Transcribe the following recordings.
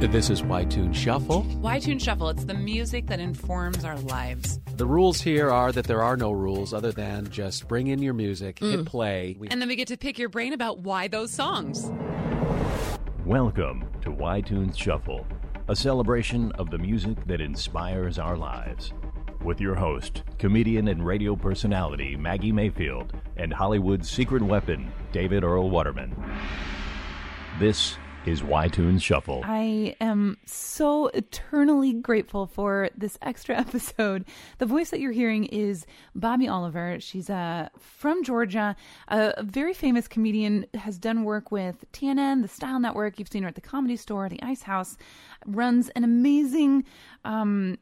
This is Y-Tune Shuffle. Y-Tune Shuffle, it's the music that informs our lives. The rules here are that there are no rules other than just bring in your music, hit mm. play. We- And then we get to pick your brain about why those songs. Welcome to Y-Tunes Shuffle, a celebration of the music that inspires our lives. With your host, comedian and radio personality Maggie Mayfield, and Hollywood's secret weapon, David Earl Waterman. This is Y-Tunes Shuffle. I am so eternally grateful for this extra episode. The voice that you're hearing is Bobbie Oliver. She's uh, from Georgia, a, a very famous comedian, has done work with TNN, the Style Network. You've seen her at the Comedy Store, the Ice House, runs an amazing um,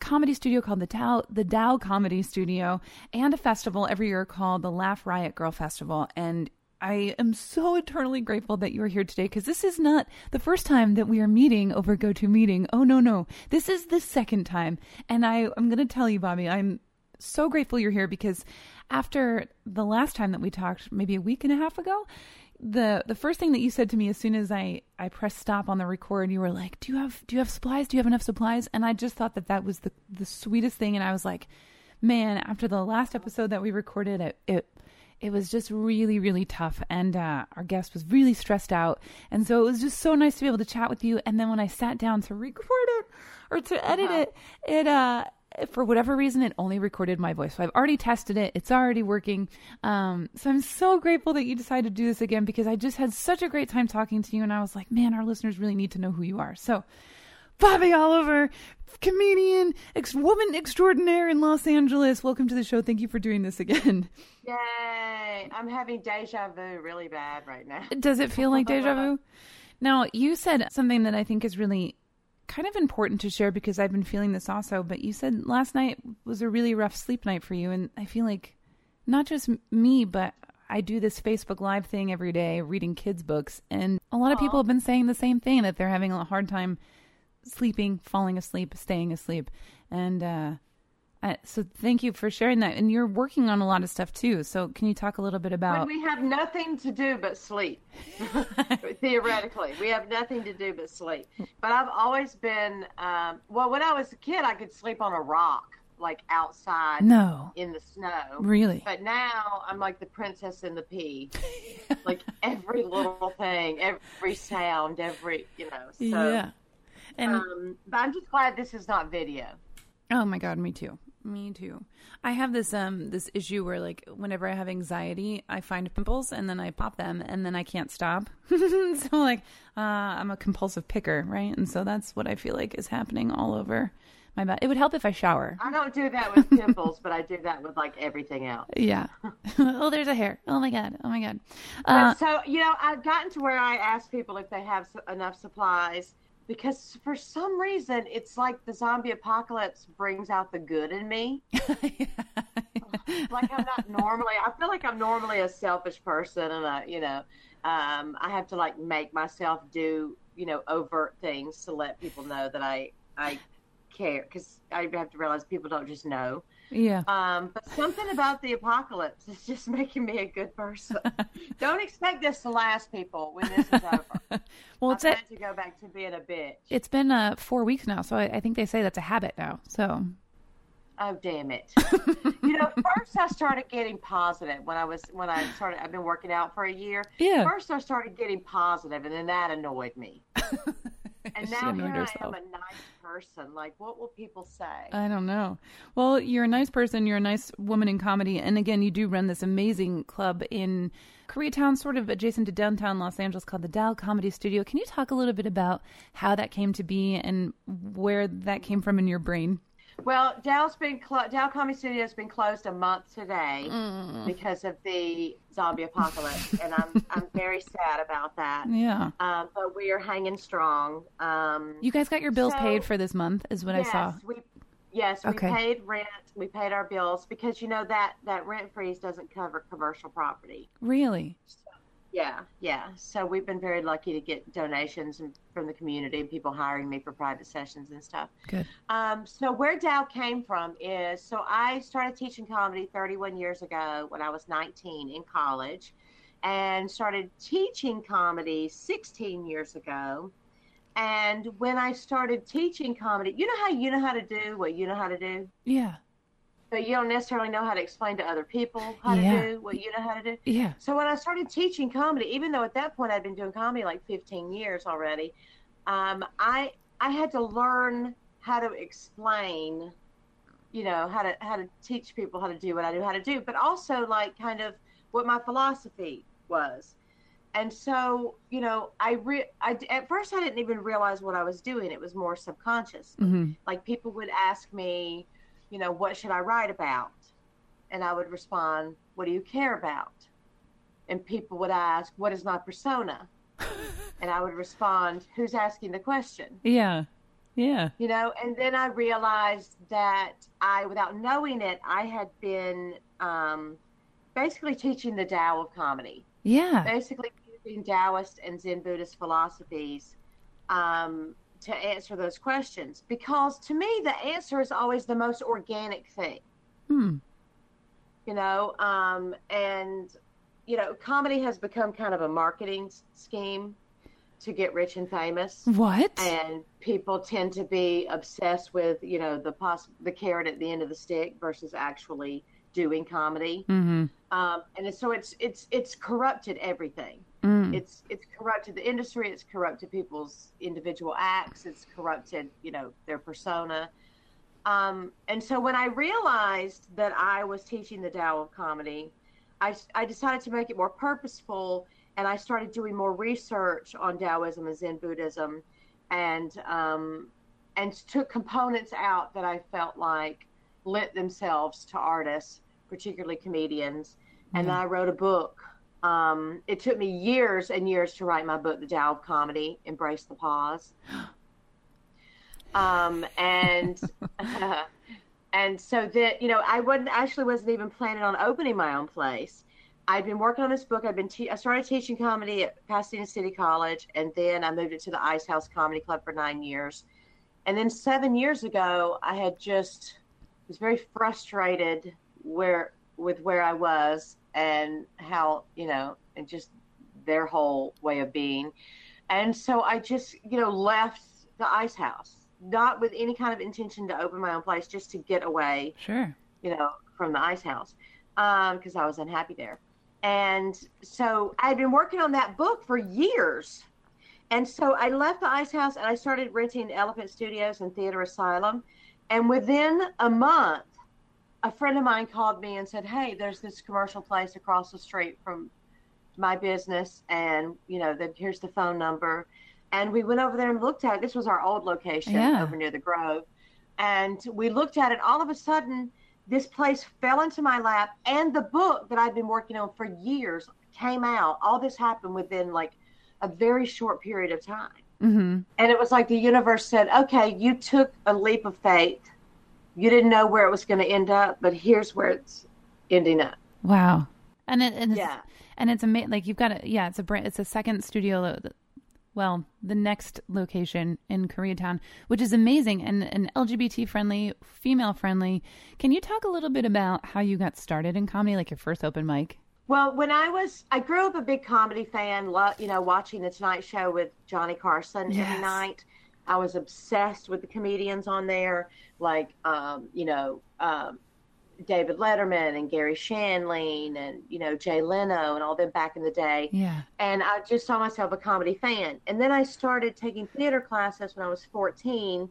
comedy studio called the Dao, the Dao Comedy Studio, and a festival every year called the Laugh Riot Girl Festival. And I am so eternally grateful that you are here today because this is not the first time that we are meeting over GoToMeeting. Oh no, no, this is the second time, and I I'm going to tell you, Bobbie, I'm so grateful you're here because after the last time that we talked, maybe a week and a half ago, the the first thing that you said to me as soon as I I pressed stop on the record, you were like, "Do you have do you have supplies? Do you have enough supplies?" And I just thought that that was the the sweetest thing, and I was like, "Man, after the last episode that we recorded, it it it was just really really tough. And uh, our guest was really stressed out. And so it was just so nice to be able to chat with you. And then when i sat down to record it or to edit it it uh for whatever reason it only recorded my voice. So i've already tested it. It's already working. Um, so i'm so grateful that you decided to do this again because i just had such a great time talking to you. And i was like man our listeners really need to know who you are. So Bobbie Oliver, comedian, ex- woman extraordinaire in Los Angeles. Welcome to the show. Thank you for doing this again. Yay! I'm having deja vu really bad right now. Does it feel like deja vu? Now, you said something that I think is really kind of important to share because I've been feeling this also, but you said last night was a really rough sleep night for you. And I feel like not just me, but I do this Facebook Live thing every day, reading kids' books. And a lot of people have been saying the same thing that they're having a hard time sleeping, falling asleep, staying asleep. And uh, I, so thank you for sharing that. And you're working on a lot of stuff too. So can you talk a little bit When about. we have nothing to do but sleep, theoretically, we have nothing to do but sleep. But I've always been, um, well, when I was a kid, I could sleep on a rock, like outside No. in the snow. Really? But now I'm like the princess in the pea. like every little thing, every sound, every, you know. So, yeah. And um, but I'm just glad this is not video. Oh my god, me too. Me too. I have this um this issue where like whenever I have anxiety, I find pimples and then I pop them and then I can't stop. so like uh I'm a compulsive picker, right? And so that's what I feel like is happening all over my body. It would help if I shower. I don't do that with pimples, but I do that with like everything else. Yeah. oh, there's a hair. Oh my god. Oh my god. Uh, so you know, I've gotten to where I ask people if they have enough supplies because for some reason it's like the zombie apocalypse brings out the good in me. like I'm not normally. I feel like I'm normally a selfish person, and I, you know, um, I have to like make myself do you know overt things to let people know that I I care because I have to realize people don't just know. Yeah. Um, but something about the apocalypse is just making me a good person. Don't expect this to last, people, when this is over. Well, I it's a, to go back to being a bitch. it's been uh 4 weeks now, so I, I think they say that's a habit now. So, Oh damn it! you know, first I started getting positive when I was when I started. I've been working out for a year. Yeah. First I started getting positive, and then that annoyed me. And now here I am a nice person. Like, what will people say? I don't know. Well, you're a nice person. You're a nice woman in comedy. And again, you do run this amazing club in Koreatown, sort of adjacent to downtown Los Angeles, called the Dao Comedy Studio. Can you talk a little bit about how that came to be and where that came from in your brain? Well, Dao's been clo- Dow Comedy Studio has been closed a month today because of the zombie apocalypse, and I'm I'm very sad about that. Yeah. Um, but we are hanging strong. Um, You guys got your bills So- paid for this month, is what yes, I saw. we yes we paid rent, we paid our bills because you know that that rent freeze doesn't cover commercial property. Really? Yeah, yeah. So we've been very lucky to get donations and- from the community and people hiring me for private sessions and stuff. Good. Um, so where Dao came from is so I started teaching comedy 31 years ago when I was 19 in college, and started teaching comedy 16 years ago. and when I started teaching comedy, you know how you know how to do what you know how to do, Yeah. But you don't necessarily know how to explain to other people how Yeah. to do what you know how to do. Yeah. So when I started teaching comedy, even though at that point I'd been doing comedy like 15 years already, um, I I had to learn how to explain, you know, how to how to teach people how to do what I knew how to do, but also like kind of what my philosophy was. And so, you know, I re- I at first I didn't even realize what I was doing. It was more subconscious. hmm Like people would ask me, you know, what should I write about? And I would respond, what do you care about? And people would ask, what is my persona? and I would respond, who's asking the question? Yeah. Yeah. You know, and then I realized that I, without knowing it, I had been um, basically teaching the Tao of comedy, Yeah. basically using Taoist and Zen Buddhist philosophies um, to answer those questions. Because to me, the answer is always the most organic thing. Hmm. you know um, and you know comedy has become kind of a marketing s- scheme to get rich and famous What? and people tend to be obsessed with you know the poss- the carrot at the end of the stick versus actually doing comedy mm-hmm. um, and so it's it's it's corrupted everything. It's it's corrupted the industry it's corrupted people's individual acts it's corrupted you know their persona. Um, and so when i realized that i was teaching the Tao of comedy I, I decided to make it more purposeful and i started doing more research on taoism and zen buddhism and um, and took components out that i felt like lent themselves to artists particularly comedians. And then i wrote a book um, it took me years and years to write my book, The Tao of Comedy, Embrace the Pause. Um, and and so that you know, I wasn't actually wasn't even planning on opening my own place. I'd been working on this book. I've been te- I started teaching comedy at Pasadena City College, and then I moved it to the Ice House Comedy Club for nine years. And then seven years ago, I had just was very frustrated where with where I was and how you know and just their whole way of being. And so i just you know left the ice house not with any kind of intention to open my own place just to get away Sure. you know from the ice house um, because i was unhappy there. And so i'd been working on that book for years. And so i left the ice house and i started renting elephant studios and theater asylum. And within a month a friend of mine called me and said, "Hey, there's this commercial place across the street from my business, and you know, that here's the phone number." And we went over there and looked at it. This was our old location Yeah. over near the Grove, and we looked at it. All of a sudden, this place fell into my lap, and the book that I'd been working on for years came out. All this happened within like a very short period of time. Mm-hmm. And it was like the universe said, okay, you took a leap of faith. You didn't know where it was going to end up, but here's where it's ending up. Wow. And it and it's, Yeah. and it's amazing. Like you've got a yeah, it's a brand. It's a second studio. lo- Well, the next location in Koreatown, which is amazing and and LGBT friendly, female friendly. Can you talk a little bit about how you got started in comedy, like your first open mic? Well, when I was, I grew up a big comedy fan, lo- you know, watching The Tonight Show with Johnny Carson Yes. every night. I was obsessed with the comedians on there, like, um, you know, um, David Letterman and Garry Shandling and, you know, Jay Leno and all them back in the day. Yeah. and I just saw myself a comedy fan. And then I started taking theater classes when I was 14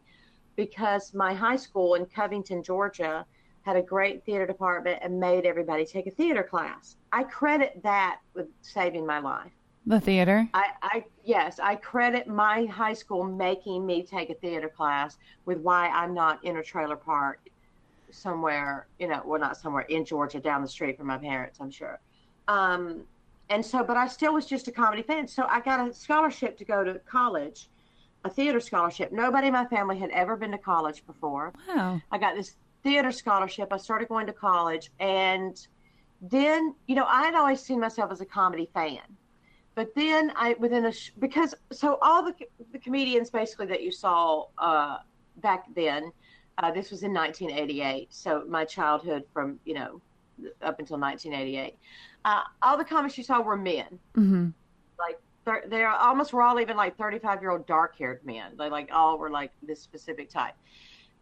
because my high school in Covington, Georgia, had a great theater department and made everybody take a theater class. I credit that with saving my life. The theater. I, I yes, I credit my high school making me take a theater class with why I'm not in a trailer park somewhere, you know, well not somewhere in Georgia down the street from my parents, I'm sure. Um, and so, but I still was just a comedy fan. So I got a scholarship to go to college, a theater scholarship. Nobody in my family had ever been to college before. Wow. I got this theater scholarship. I started going to college, and then you know I had always seen myself as a comedy fan, but then I within a sh- because so all the the comedians basically that you saw uh, back then, uh, this was in 1988, so my childhood from you know up until 1988, uh, all the comics you saw were men Mm-hmm. like thir- they're almost were all even like 35 year old dark haired men. They like all were like this specific type.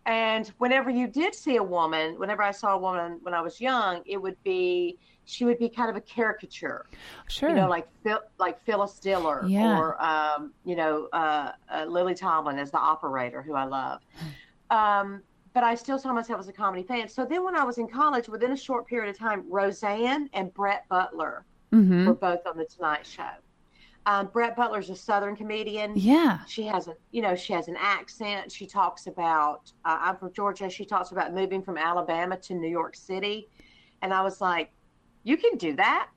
And whenever you did see a woman, whenever I saw a woman when I was young, it would be she would be kind of a caricature. Sure. You know, like Phil, like Phyllis Diller Yeah. or um, you know uh, uh, Lily Tomlin as the operator, who I love. Um, but I still saw myself as a comedy fan. So then, when I was in college, within a short period of time, Roseanne and Brett Butler hmm were both on the Tonight Show. Um, Brett Butler's a Southern comedian. Yeah. She has a, you know, she has an accent. She talks about, uh, I'm from Georgia. She talks about moving from Alabama to New York City, and I was like, you can do that.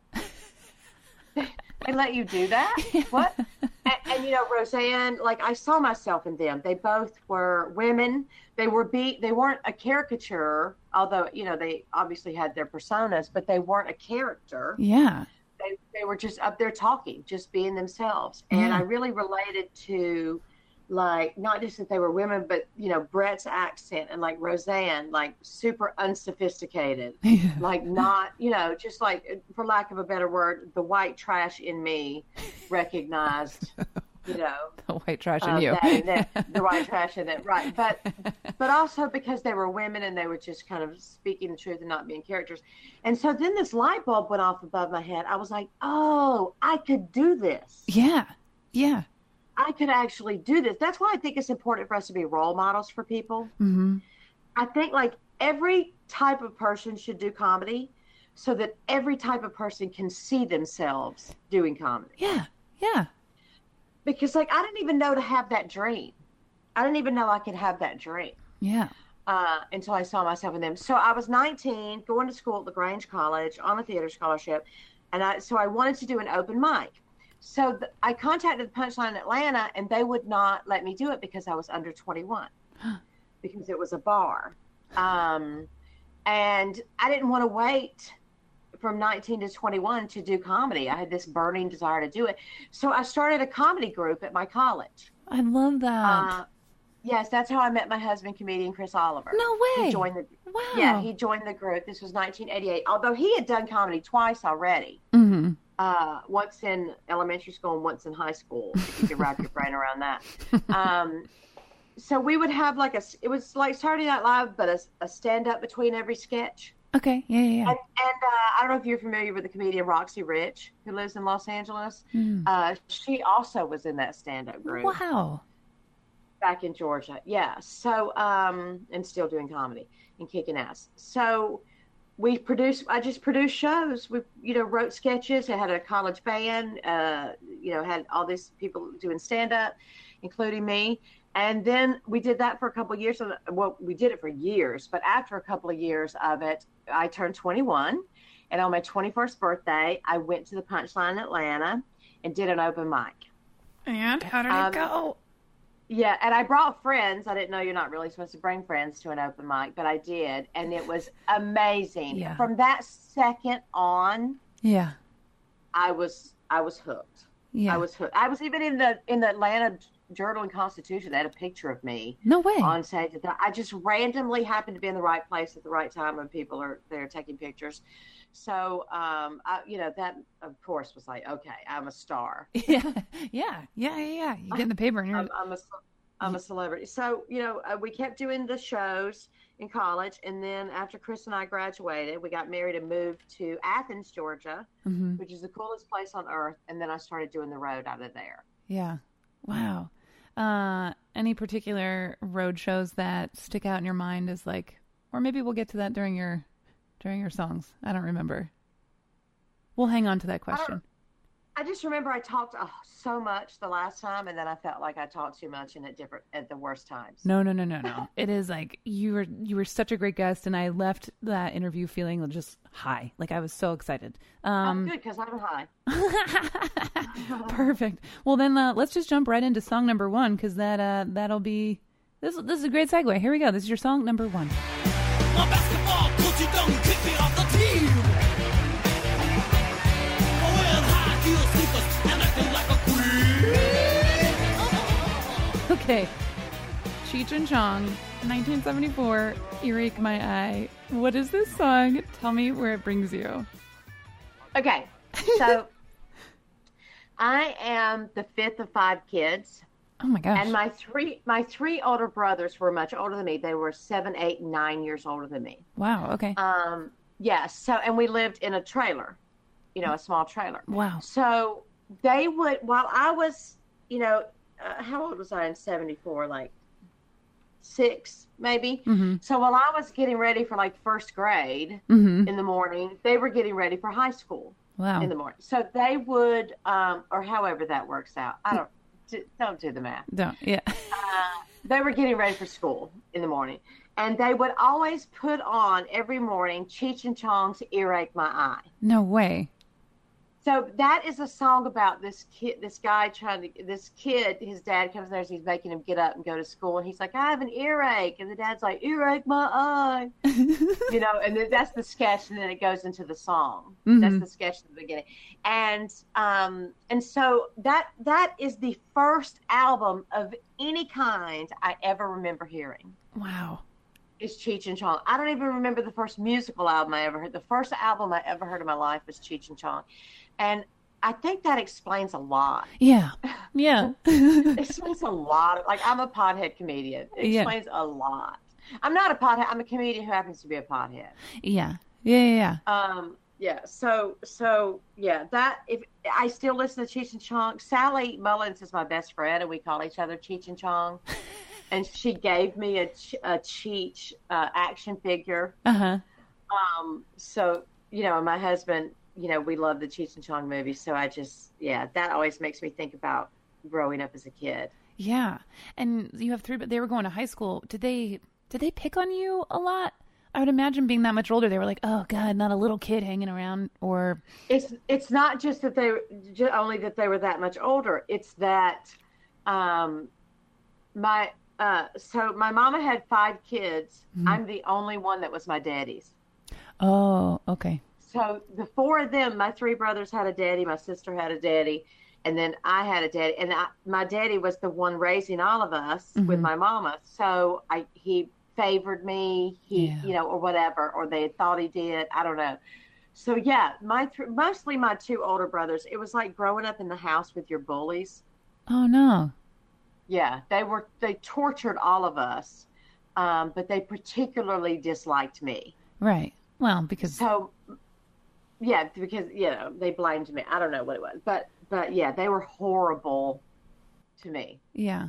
they let you do that? What? and, and you know, Roseanne, like I saw myself in them. They both were women. They were be they weren't a caricature, although you know they obviously had their personas, but they weren't a character Yeah. they, they were just up there talking, just being themselves. And Yeah. I really related to like not just that they were women, but you know, Brett's accent and like Roseanne, like super unsophisticated. like not, you know, just like for lack of a better word, the white trash in me recognized, you know, the white trash in uh, you. that that, the white trash in it, right? But but also because they were women and they were just kind of speaking the truth and not being characters. And so then this light bulb went off above my head. I was like, oh, I could do this. yeah. Yeah. I could actually do this. That's why I think it's important for us to be role models for people. hmm I think like every type of person should do comedy so that every type of person can see themselves doing comedy. Yeah. Yeah. Because like I didn't even know to have that dream. I didn't even know I could have that dream. Yeah. uh, until I saw myself in them. So I was 19, going to school at LaGrange College on a theater scholarship, and I so I wanted to do an open mic. So th- I contacted the Punchline in Atlanta, and they would not let me do it because I was under 21, because it was a bar, um, and I didn't want to wait from 19 to 21 to do comedy. I had this burning desire to do it, so I started a comedy group at my college. I love that. Uh, yes, that's how I met my husband, comedian Chris Oliver. no way. He joined the wow. yeah, he joined the group. This was 1988. Although he had done comedy twice already, hmm uh, once in elementary school and once in high school. If you could wrap your brain around that. Um, so we would have like a. It was like Saturday Night Live, but a, a stand up between every sketch. Okay. Yeah. Yeah. yeah. And, and uh, I don't know if you're familiar with the comedian Roxy Rich, who lives in Los Angeles. Mm. Uh, she also was in that stand up group Wow. back in Georgia. Yeah. So, um, and still doing comedy and kicking ass. So we produced, I just produced shows. We, you know, wrote sketches. I had a college band, uh, you know, had all these people doing stand up, including me. And then we did that for a couple of years. So, Well, we did it for years, but after a couple of years of it, I turned 21. And on my 21st birthday, I went to the Punchline in Atlanta and did an open mic. And how did Um, it go? Yeah, and I brought friends. I didn't know you're not really supposed to bring friends to an open mic, but I did, and it was amazing. Yeah. From that second on, Yeah. I was I was hooked. Yeah. I was hooked. I was even in the in the Atlanta Journal and Constitution. They had a picture of me no way. on stage. I just randomly happened to be in the right place at the right time when people are there taking pictures. So, um, I, you know, that of course was like, okay, I'm a star. yeah. Yeah. Yeah. Yeah. You get in the paper and you're. I'm, I'm a I'm a celebrity. So you know, uh, we kept doing the shows in college, and then after Chris and I graduated, we got married and moved to Athens, Georgia, Mhm. which is the coolest place on earth. And then I started doing the road out of there. Yeah. Wow. Uh, any particular road shows that stick out in your mind as like, or maybe we'll get to that during your during your songs. I don't remember. We'll hang on to that question. I just remember I talked oh, so much the last time, and then I felt like I talked too much and at different at the worst times. No, no, no, no, no. it is like you were you were such a great guest, and I left that interview feeling just high. Like I was so excited. Oh, Um, good because I'm high. perfect. Well, then uh, let's just jump right into song number one because that uh, that'll be this. This is a great segue. Here we go. This is your song number one. My basketball coach, you don't kick me off the team. Wearing high heel sneakers and acting like a queen. Okay. Cheech and Chong, 1974, Earache My Eye. What is this song? Tell me where it brings you. Okay, so I am the fifth of five kids. Oh my gosh. And my three my three older brothers were much older than me. They were seven, eight, nine years older than me. wow. Okay. Um, yes. So and we lived in a trailer, you know, a small trailer. wow. So they would while I was, you know, uh, how old was I in '74? Like six, maybe. Mm-hmm. So while I was getting ready for like first grade Mm-hmm. in the morning, they were getting ready for high school Wow. in the morning. So they would, um, or however that works out. I don't. Don't do the math Don't. Yeah. Uh, they were getting ready for school in the morning and they would always put on every morning cheech and chong's earache my eye No way. So that is a song about this kid this guy trying to this kid his dad comes there and he's making him get up and go to school and he's like i have an earache and the dad's like earache my eye you know and then that's the sketch and then it goes into the song that's Mhm. the sketch at the beginning and um and so that that is the first album of any kind i ever remember hearing Wow. is Cheech and Chong. I don't even remember the first musical album I ever heard. The first album I ever heard in my life was Cheech and Chong. And I think that explains a lot. Yeah. Yeah. It explains a lot. Of, like, I'm a pothead comedian. It Yeah. explains a lot. I'm not a pothead. I'm a comedian who happens to be a pothead. yeah. Yeah. Yeah. Yeah. Um, yeah. So, so yeah, that, if I still listen to Cheech and Chong, Sally Mullins is my best friend, and we call each other Cheech and Chong. and she gave me a, a Cheech uh, action figure. Uh huh. Um, so you know, my husband, you know, we love the Cheech and Chong movies. So I just, yeah, that always makes me think about growing up as a kid. Yeah. And you have three, but they were going to high school. Did they? Did they pick on you a lot? I would imagine being that much older, they were like, "Oh God, not a little kid hanging around." Or It's it's not just that they ju- only that they were that much older. It's that um, my uh, so my mama had five kids. I'm the only one that was my daddy's. oh, okay. So the four of them, my three brothers had a daddy, my sister had a daddy, and then I had a daddy. And I, my daddy was the one raising all of us with my mama. So I he favored me, he Yeah. you know, or whatever, or they thought he did. I don't know. So yeah, my th- mostly my two older brothers. It was like growing up in the house with your bullies. Oh no. Yeah, they were they tortured all of us, um, but they particularly disliked me. Right. Well, because So, yeah, because you know they blamed me. I don't know what it was, but but yeah, they were horrible to me. yeah.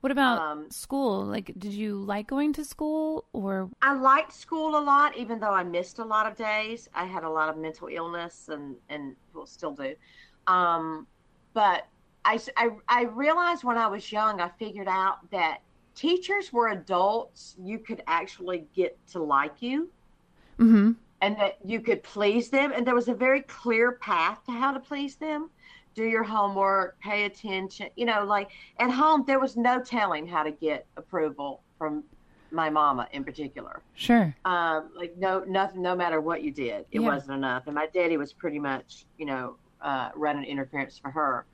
What about Um, school? Like, did you like going to school or? I liked school a lot, even though I missed a lot of days. I had a lot of mental illness, and and well, still do. Um, but I realized when I was young, I figured out that teachers were adults. You could actually get to like you. Mm-hmm. And that you could please them. And there was a very clear path to how to please them. Do your homework pay attention you know like at home there was no telling how to get approval from my mama in particular. Sure. um like no nothing no matter what you did it Yeah. wasn't enough. And my daddy was pretty much you know uh running interference for her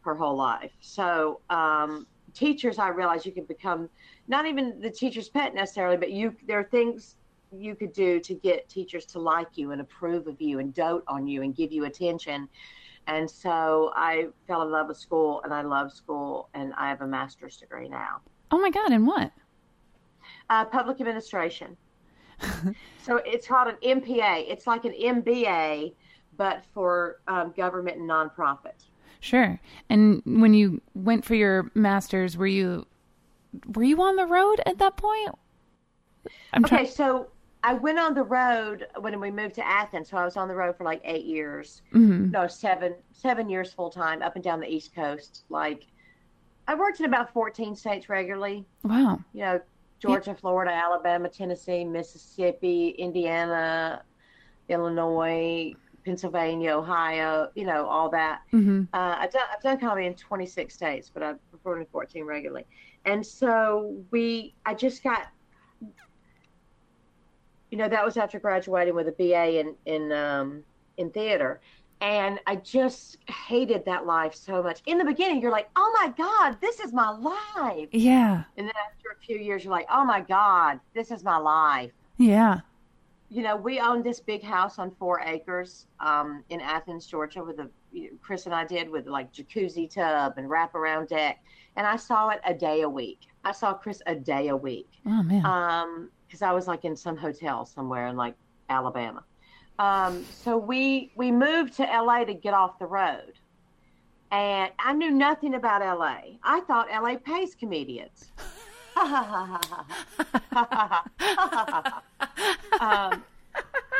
her whole life. So um teachers i realized you could become not even the teacher's pet necessarily but you there are things you could do to get teachers to like you and approve of you and dote on you and give you attention and so i fell in love with school and i love school and i have a master's degree now Oh my God. And what? uh, public administration. so it's called an MPA. It's like an MBA, but for um, government and nonprofit. Sure. And when you went for your masters, were you were you on the road at that point? I'm Okay, trying. so I went on the road when we moved to Athens. So I was on the road for like eight years. Mhm. No, seven seven years full time up and down the East Coast. Like I worked in about fourteen states regularly. Wow. you know, Georgia, Florida, Alabama, Tennessee, Mississippi, Indiana, Illinois, Pennsylvania, Ohio, you know, all that. hmm Uh, I've done I've done comedy in 26 states, but I've performed in 14 regularly. And so we, I just got, you know, that was after graduating with a BA in in um, in theater, and I just hated that life so much. In the beginning, you're like, oh my god, this is my life. Yeah. And then after a few years, you're like, oh my God, this is my life. Yeah. You know, we owned this big house on four acres um, in Athens, Georgia, with a Chris and I did with like jacuzzi tub and wraparound deck, and I saw it a day a week. I saw Chris a day a week Oh man. um because I was like in some hotel somewhere in like Alabama. Um, so we we moved to LA to get off the road, and I knew nothing about LA. I thought LA pays comedians. um,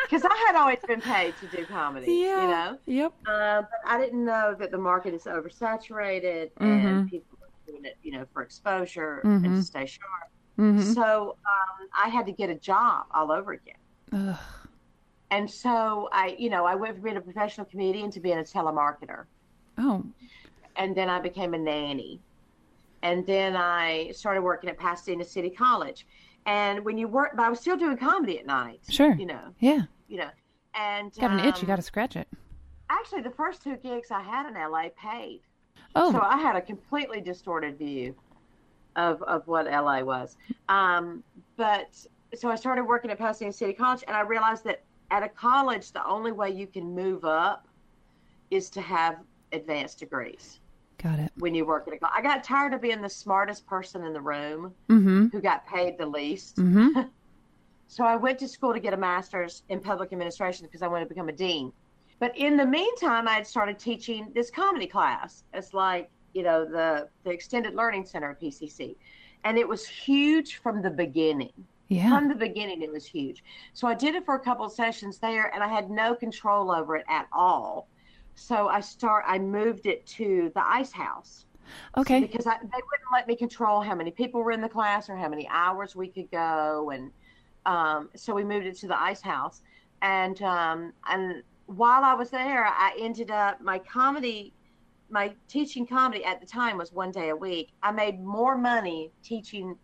because I had always been paid to do comedy, you know. Yep. Uh, but I didn't know that the market is oversaturated Mhm. and people are doing it, you know, for exposure Mhm. and to stay sharp. Hmm So um, I had to get a job all over again. Ugh. And so I, you know, I went from being a professional comedian to being a telemarketer. Oh. And then I became a nanny. And then I started working at Pasadena City College. And when you work, but I was still doing comedy at night. Sure. You know, Yeah. you know. And Got an itch. You um, got to scratch it. Actually, the first two gigs I had in LA paid. Oh. So I had a completely distorted view of, of what LA was. Um, but so I started working at Pasadena City College, and I realized that at a college, the only way you can move up is to have advanced degrees got it. when you work at a college. I got tired of being the smartest person in the room Mm-hmm. who got paid the least. Mm-hmm. So I went to school to get a master's in public administration because I wanted to become a dean. But in the meantime, I had started teaching this comedy class. It's like, you know, the, the Extended Learning Center at PCC. And it was huge from the beginning. Yeah. From the beginning, it was huge. So I did it for a couple of sessions there, and I had no control over it at all. So I start. I moved it to the Ice House Okay. because I, they wouldn't let me control how many people were in the class or how many hours we could go, and um, so we moved it to the Ice House. And um, and while I was there, I ended up my comedy, my teaching comedy at the time was one day a week. I made more money teaching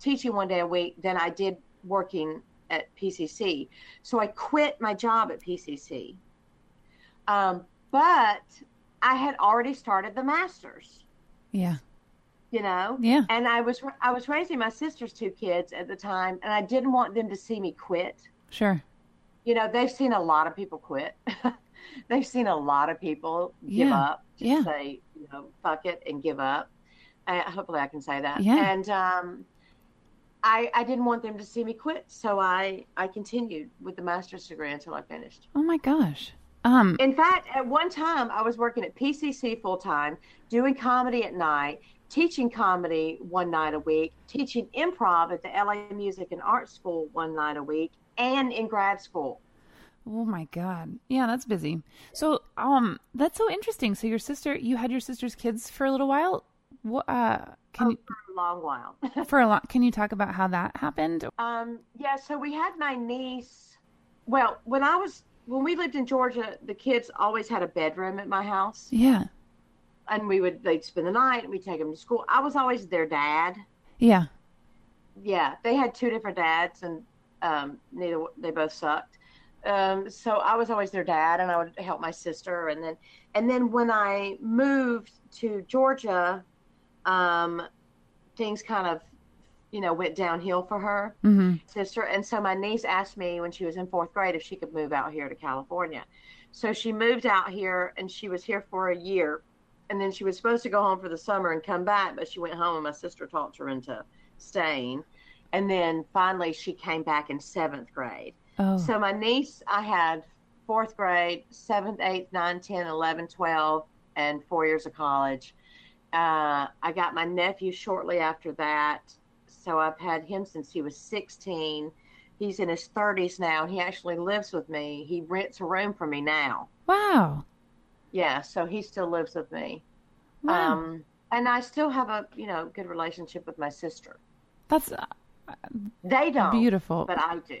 teaching one day a week than I did working at PCC. So I quit my job at PCC. Um, but I had already started the masters Yeah. you know Yeah. and i was i was raising my sister's two kids at the time and i didn't want them to see me quit Sure. you know they've seen a lot of people quit they've seen a lot of people give Yeah. up just Yeah. say you know fuck it and give up uh, hopefully i can say that Yeah. and um I, I didn't want them to see me quit, so I, I continued with the master's degree until I finished. Oh my gosh. Um. In fact, at one time, I was working at PCC full time, doing comedy at night, teaching comedy one night a week, teaching improv at the LA Music and Art School one night a week, and in grad school. Oh my god. Yeah, that's busy. So, um, that's so interesting. So your sister, you had your sister's kids for a little while. What? Uh, can you for a long while. for a lot? Can you talk about how that happened? um, yeah, so we had my niece. Well, when I was when we lived in Georgia, the kids always had a bedroom at my house, Yeah. and we would they'd spend the night, and we'd take them to school. I was always their dad. Yeah. yeah, they had two different dads, and um, neither they both sucked. Um, so I was always their dad, and I would help my sister, and then and then when I moved to Georgia, um, things kind of you know went downhill for her Mm-hmm. sister, and so my niece asked me when she was in fourth grade if she could move out here to California. So she moved out here, and she was here for a year, and then she was supposed to go home for the summer and come back, but she went home, and my sister talked her into staying. And then finally, she came back in seventh grade. Oh. So my niece, I had fourth grade, seventh, eighth, ninth, 10, 11, 12, and four years of college. Uh, I got my nephew shortly after that. So I've had him since he was 16. He's in his 30s now. He actually lives with me. He rents a room for me now. wow. Yeah, so he still lives with me. Wow. Um, and I still have a, you know, good relationship with my sister. that's uh, They don't, beautiful. but I do.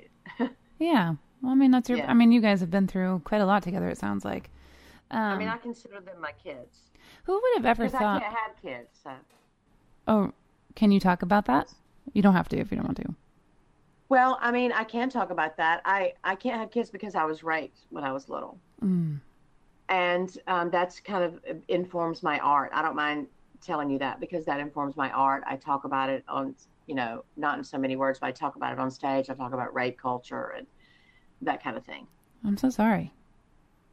Yeah. Well, I mean, that's your. Yeah. I mean, you guys have been through quite a lot together. It sounds like. Um, I mean, I consider them my kids who would have ever because I thought? can't have kids. So. Oh, can you talk about that? You don't have to if you don't want to. Well, I mean, I can talk about that. I I can't have kids because I was raped when I was little, Mm. and um, that's kind of informs my art. I don't mind telling you that because that informs my art. I talk about it on, you know, not in so many words, but I talk about it on stage. I talk about rape culture and that kind of thing. I'm so sorry.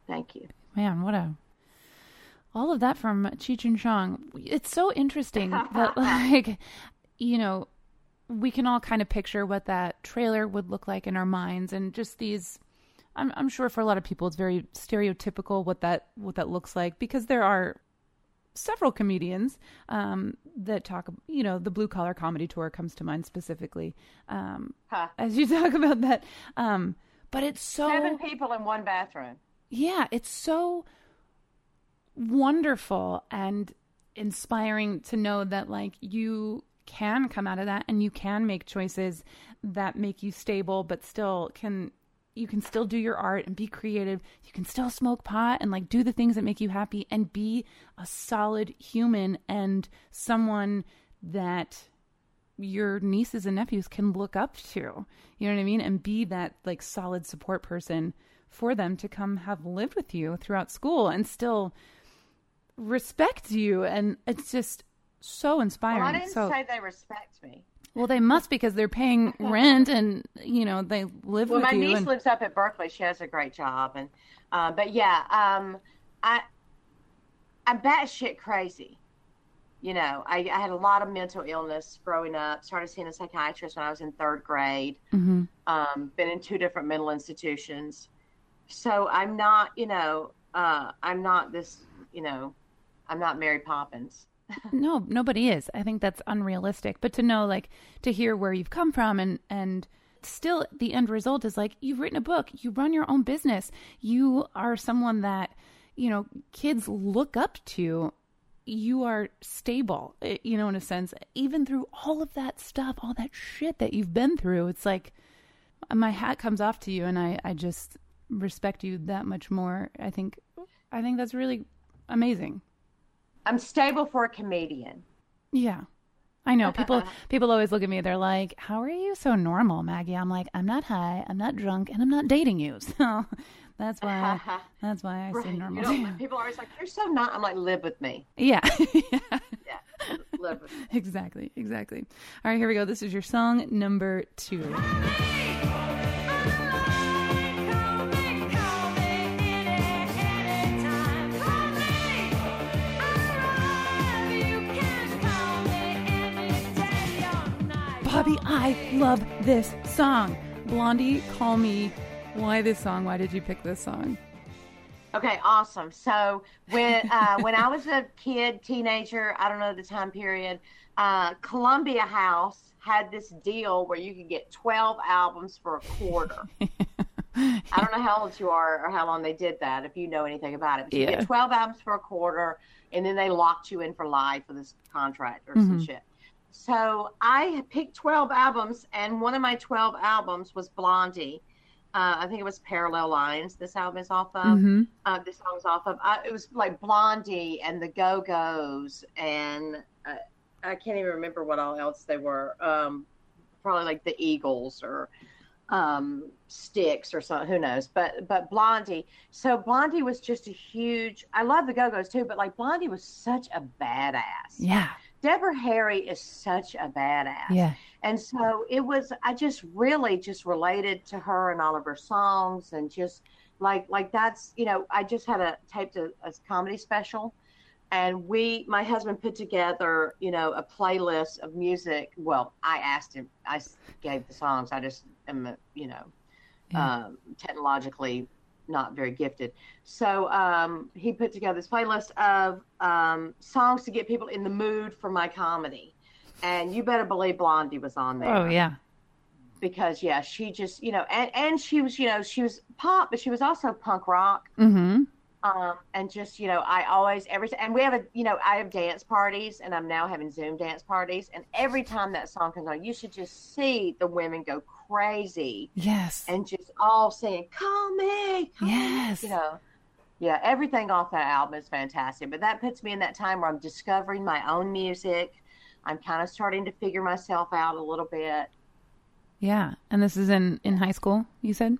Thank you. Man, what a all of that from Cheech and Chong. It's so interesting that, like, you know, we can all kind of picture what that trailer would look like in our minds, and just these. I'm, I'm sure for a lot of people, it's very stereotypical what that what that looks like because there are several comedians um, that talk. You know, the blue collar comedy tour comes to mind specifically um, Huh. as you talk about that. Um, but it's so Seven people in one bathroom. yeah, it's so wonderful and inspiring to know that like you can come out of that and you can make choices that make you stable but still can you can still do your art and be creative. You can still smoke pot and like do the things that make you happy and be a solid human and someone that your nieces and nephews can look up to. You know what I mean? And be that like solid support person for them to come have lived with you throughout school and still respect you. And it's just so inspiring. Well, I didn't so say they respect me. Well, they must because they're paying rent and you know they live Well, with my niece and, lives up at Berkeley. She has a great job, and uh, but yeah, um, I I'm batshit crazy. You know, I, I had a lot of mental illness growing up. Started seeing a psychiatrist when I was in third grade. Mhm. Um, been in two different mental institutions. So I'm not, you know, uh, I'm not this, you know, I'm not Mary Poppins. No, nobody is. I think that's unrealistic. But to know, like, to hear where you've come from and, and still the end result is like, you've written a book, you run your own business, you are someone that, you know, kids look up to. You are stable, eh, you know, in a sense, even through all of that stuff, all that shit that you've been through. It's like my hat comes off to you, and I, I just respect you that much more. I think, I think that's really amazing. I'm stable for a comedian. Yeah. I know people people always look at me they're like, "How are you so normal, Maggie?" I'm like, "I'm not high, I'm not drunk, and I'm not dating you." So that's why that's why I say Right. normal. You know, people are always like, "You're so not." I'm like, "Live with me." yeah. Yeah, live with me. exactly. Exactly. All right, here we go. This is your song number 2. Bobbie, I love this song. Blondie, call me. Why this song? Why did you pick this song? Okay, awesome. So when uh, when I was a kid, teenager, I don't know the time period, uh, Columbia House had this deal where you could get 12 albums for a quarter. I don't know how old you are or how long they did that, if you know anything about it. But you Yeah. get 12 albums for a quarter, and then they locked you in for life for this contract or some shit. So I picked 12 albums, and one of my 12 albums was Blondie. Uh, I think it was Parallel Lines. This album is off of. Mhm. Uh, this song's off of. Uh, it was like Blondie and the Go Go's, and uh, I can't even remember what all else they were. Um, probably like the Eagles or um, Styx or something. Who knows? But but Blondie. So Blondie was just a huge. I love the Go Go's too, but like Blondie was such a badass. Yeah. Deborah Harry is such a badass. Yeah. And so it was I just really just related to her and all of her songs and just like like that's you know, I just had a taped a, a comedy special and we my husband put together, you know, a playlist of music. Well, I asked him I gave the songs. I just am you know, Yeah. um technologically not very gifted. So um, he put together this playlist of um, songs to get people in the mood for my comedy. And you better believe Blondie was on there Oh, yeah. because yeah, she just you know, and and she was you know she was pop, but she was also punk rock. Mhm. Um, and just you know, I always every and we have a you know I have dance parties, and I'm now having Zoom dance parties, and every time that song comes on, you should just see the women go crazy Yes. and just all saying "Call me," call me," Yes. you know. Yeah, everything off that album is fantastic. But that puts me in that time where I'm discovering my own music. I'm kind of starting to figure myself out a little bit. Yeah. And this is in in high school, you said?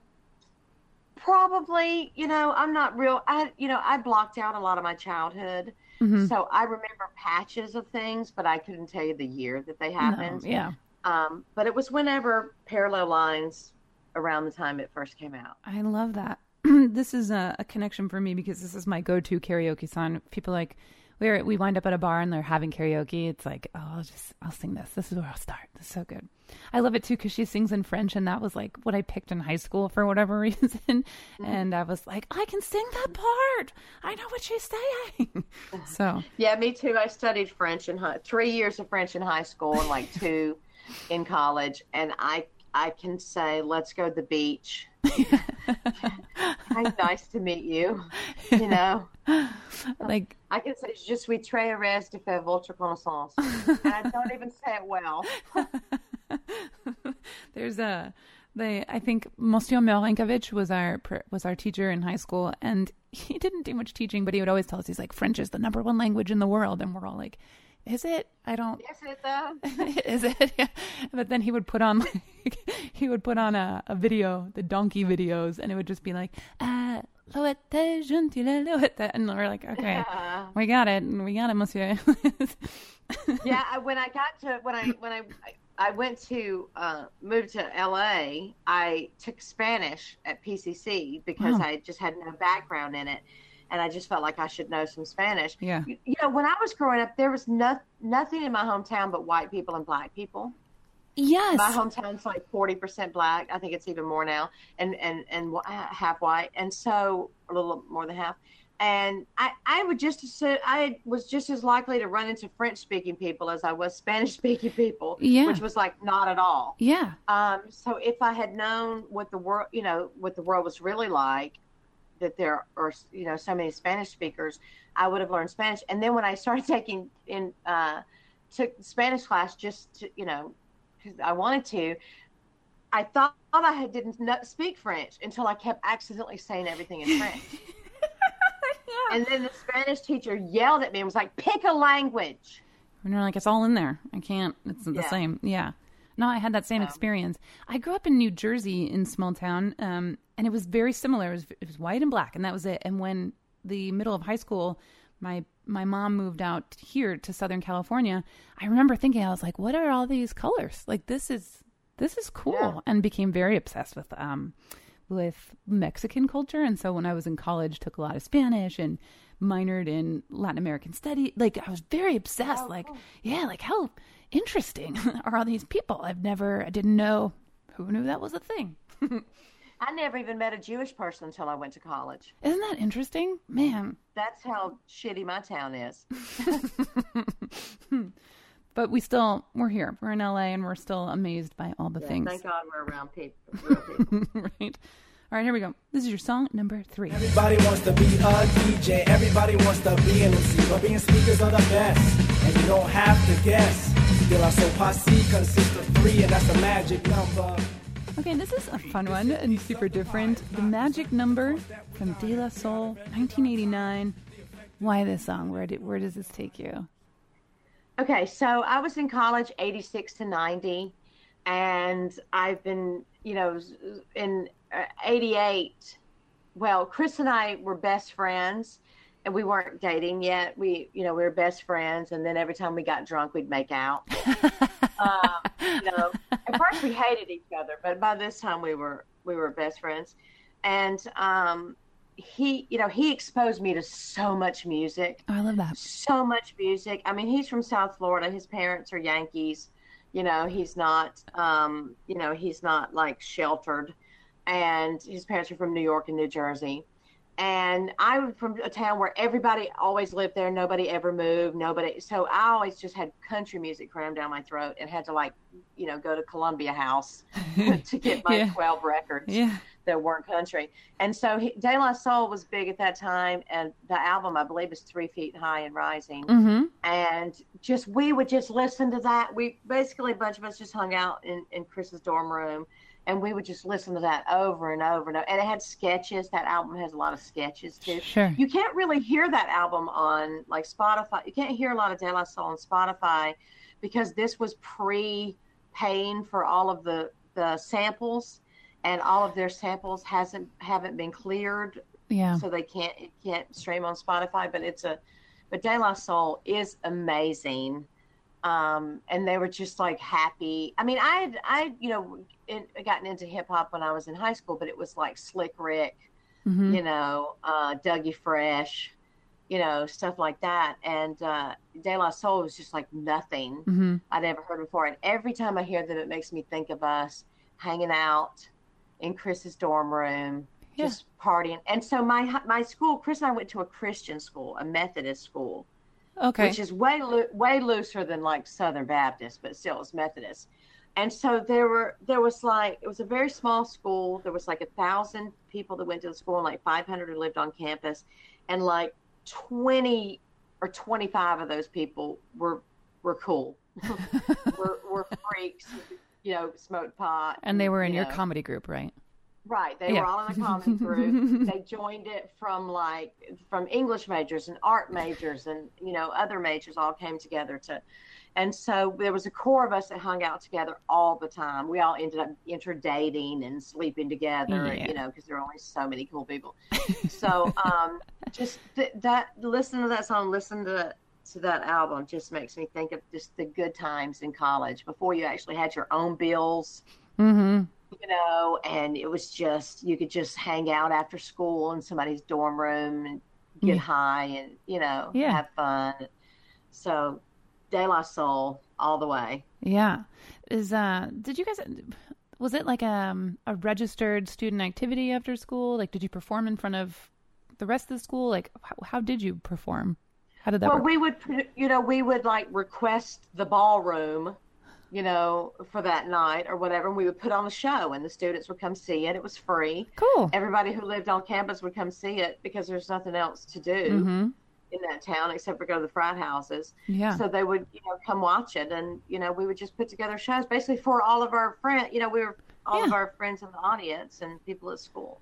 Probably, you know, I'm not real. I, you know, I blocked out a lot of my childhood, Mhm. so I remember patches of things, but I couldn't tell you the year that they happened. No, yeah. Um, but it was whenever Parallel Lines, around the time it first came out. I love that. this is a, a connection for me because this is my go-to karaoke song. People like we we wind up at a bar and they're having karaoke. It's like, oh, I'll just I'll sing this. This is where I'll start. This is so good. I love it too because she sings in French, and that was like what I picked in high school for whatever reason. Mm-hmm. And I was like, I can sing that part. I know what she's saying. so Yeah, me too. I studied French in high, three years of French in high school and like two in college, and I I can say, "Let's go to the beach." Hi, nice to meet you. You know, like I can say, "Je suis très heureuse de faire votre connaissance," and I don't even say it well. there's a they I think Monsieur Marinkovich was our was our teacher in high school and he didn't do much teaching but he would always tell us he's like French is the number one language in the world and we're all like is it? I don't Yes, it though. is it? Yeah. But then he would put on like he would put on a, a video, the donkey videos, and it would just be like, ah, Loette, gentile Loette. And we're like, okay, Yeah. we got it. And we got it, monsieur. yeah, I, when I got to when I when I I went to uh, move to LA, I took Spanish at PCC because Wow. I just had no background in it, and I just felt like I should know some Spanish. Yeah. You, you know, when I was growing up, there was no, nothing in my hometown but white people and black people. yes. My hometown's like forty percent black. I think it's even more now, and and and half white, and so a little more than half. And I, I would just assume I was just as likely to run into French speaking people as I was Spanish speaking people, Yeah. which was like not at all. yeah. Um, so if I had known what the world, you know, what the world was really like, that there are, you know, so many Spanish speakers, I would have learned Spanish. And then when I started taking in, uh, took Spanish class just to, you know, because I wanted to, I thought I had didn't know, speak French until I kept accidentally saying everything in French. yeah. And then the Spanish teacher yelled at me and was like, "Pick a language." And you're like, it's all in there. I can't. It's the Yeah. same. Yeah. No, I had that same experience. I grew up in New Jersey in small town, um, and it was very similar. It was, it was white and black, and that was it. And when the middle of high school, my my mom moved out here to Southern California. I remember thinking, I was like, what are all these colors? Like this is this is cool, Yeah. and became very obsessed with um with Mexican culture. And so when I was in college, took a lot of Spanish and minored in Latin American study. Like I was very obsessed. like, yeah, like how interesting are all these people? I've never, I didn't know. Who knew that was a thing? I never even met a Jewish person until I went to college. Isn't that interesting, man? That's how shitty my town is. But we still, we're here. We're in LA, and we're still amazed by all the things. Thank God we're around people, real people. right. All right, here we go. This is your song number three. Everybody wants to be a DJ. Everybody wants to be an MC. But being speakers are the best. And you don't have to guess. Still, our soul posse consists of three, and that's the magic number. Okay, this is a fun one and super different. The Magic Number from De La Soul, 1989. Why this song? Where did where does this take you? Okay, so I was in college 86 to 90, and I've been, you know, in uh, 88. Well, Chris and I were best friends, and we weren't dating yet. We, you know, we were best friends, and then every time we got drunk, we'd make out. um, you know, at first we hated each other, but by this time we were we were best friends, and um, he, you know, he exposed me to so much music Oh, I love that. so much music. I mean, he's from South Florida. His parents are Yankees. You know, he's not, um, you know, he's not like sheltered. And his parents are from New York and New Jersey. And I'm from a town where everybody always lived there. Nobody ever moved. Nobody. So I always just had country music crammed down my throat and had to like, you know, go to Columbia House to get my Yeah. 12 records Yeah. that weren't country. And so he, De La Soul was big at that time, and the album I believe is Three Feet High and Rising. Mm-hmm. And just we would just listen to that. We basically a bunch of us just hung out in in Chris's dorm room, and we would just listen to that over and over and over. And it had sketches. That album has a lot of sketches too. Sure. You can't really hear that album on like Spotify. You can't hear a lot of De La Soul on Spotify because this was pre paying for all of the the samples and all of their samples hasn't haven't been cleared Yeah. so they can't it can't stream on Spotify. But it's a but De La Soul is amazing, um, and they were just like happy. I mean, I had I you know in, gotten into hip hop when I was in high school, but it was like Slick Rick, you know, uh, Dougie Fresh, you know, stuff like that. And uh, De La Soul was just like nothing hmm I'd ever heard before. And every time I hear them, it makes me think of us hanging out in Chris's dorm room, Yeah. just partying. And so my my school, Chris and I went to a Christian school, a Methodist school, Okay. which is way loo- way looser than like Southern Baptist, but still it's Methodist. And so there were there was like it was a very small school. There was like a thousand people that went to the school, and like 500 who lived on campus, and like 20 or 25 of those people were were cool, were, were freaks, you know, smoked pot, and they were in you your know. comedy group, right? Right. They Yeah. were all in the common group. they joined it from like from English majors and art majors and you know other majors all came together to and so there was a core of us that hung out together all the time. We all ended up interdating and sleeping together, Yeah. you know, because there are only so many cool people. so um, just th- that, listen to that song, listen to to that album, just makes me think of just the good times in college before you actually had your own bills Mm-hmm. You know, and it was just you could just hang out after school in somebody's dorm room and get Yeah. high and you know Yeah. have fun. So, De La Soul all the way. Yeah. Is uh did you guys was it like um a registered student activity after school? Like did you perform in front of the rest of the school? Like how, how did you perform? How did that well, work? we would, you know, we would like request the ballroom, you know, for that night or whatever, and we would put on a show, and the students would come see it. It was free. cool. Everybody who lived on campus would come see it because there's nothing else to do Mhm. in that town except for go to the frat houses. Yeah. So they would, you know, come watch it, and you know, we would just put together shows basically for all of our friends. You know, we were all of our friends in the audience and people at school.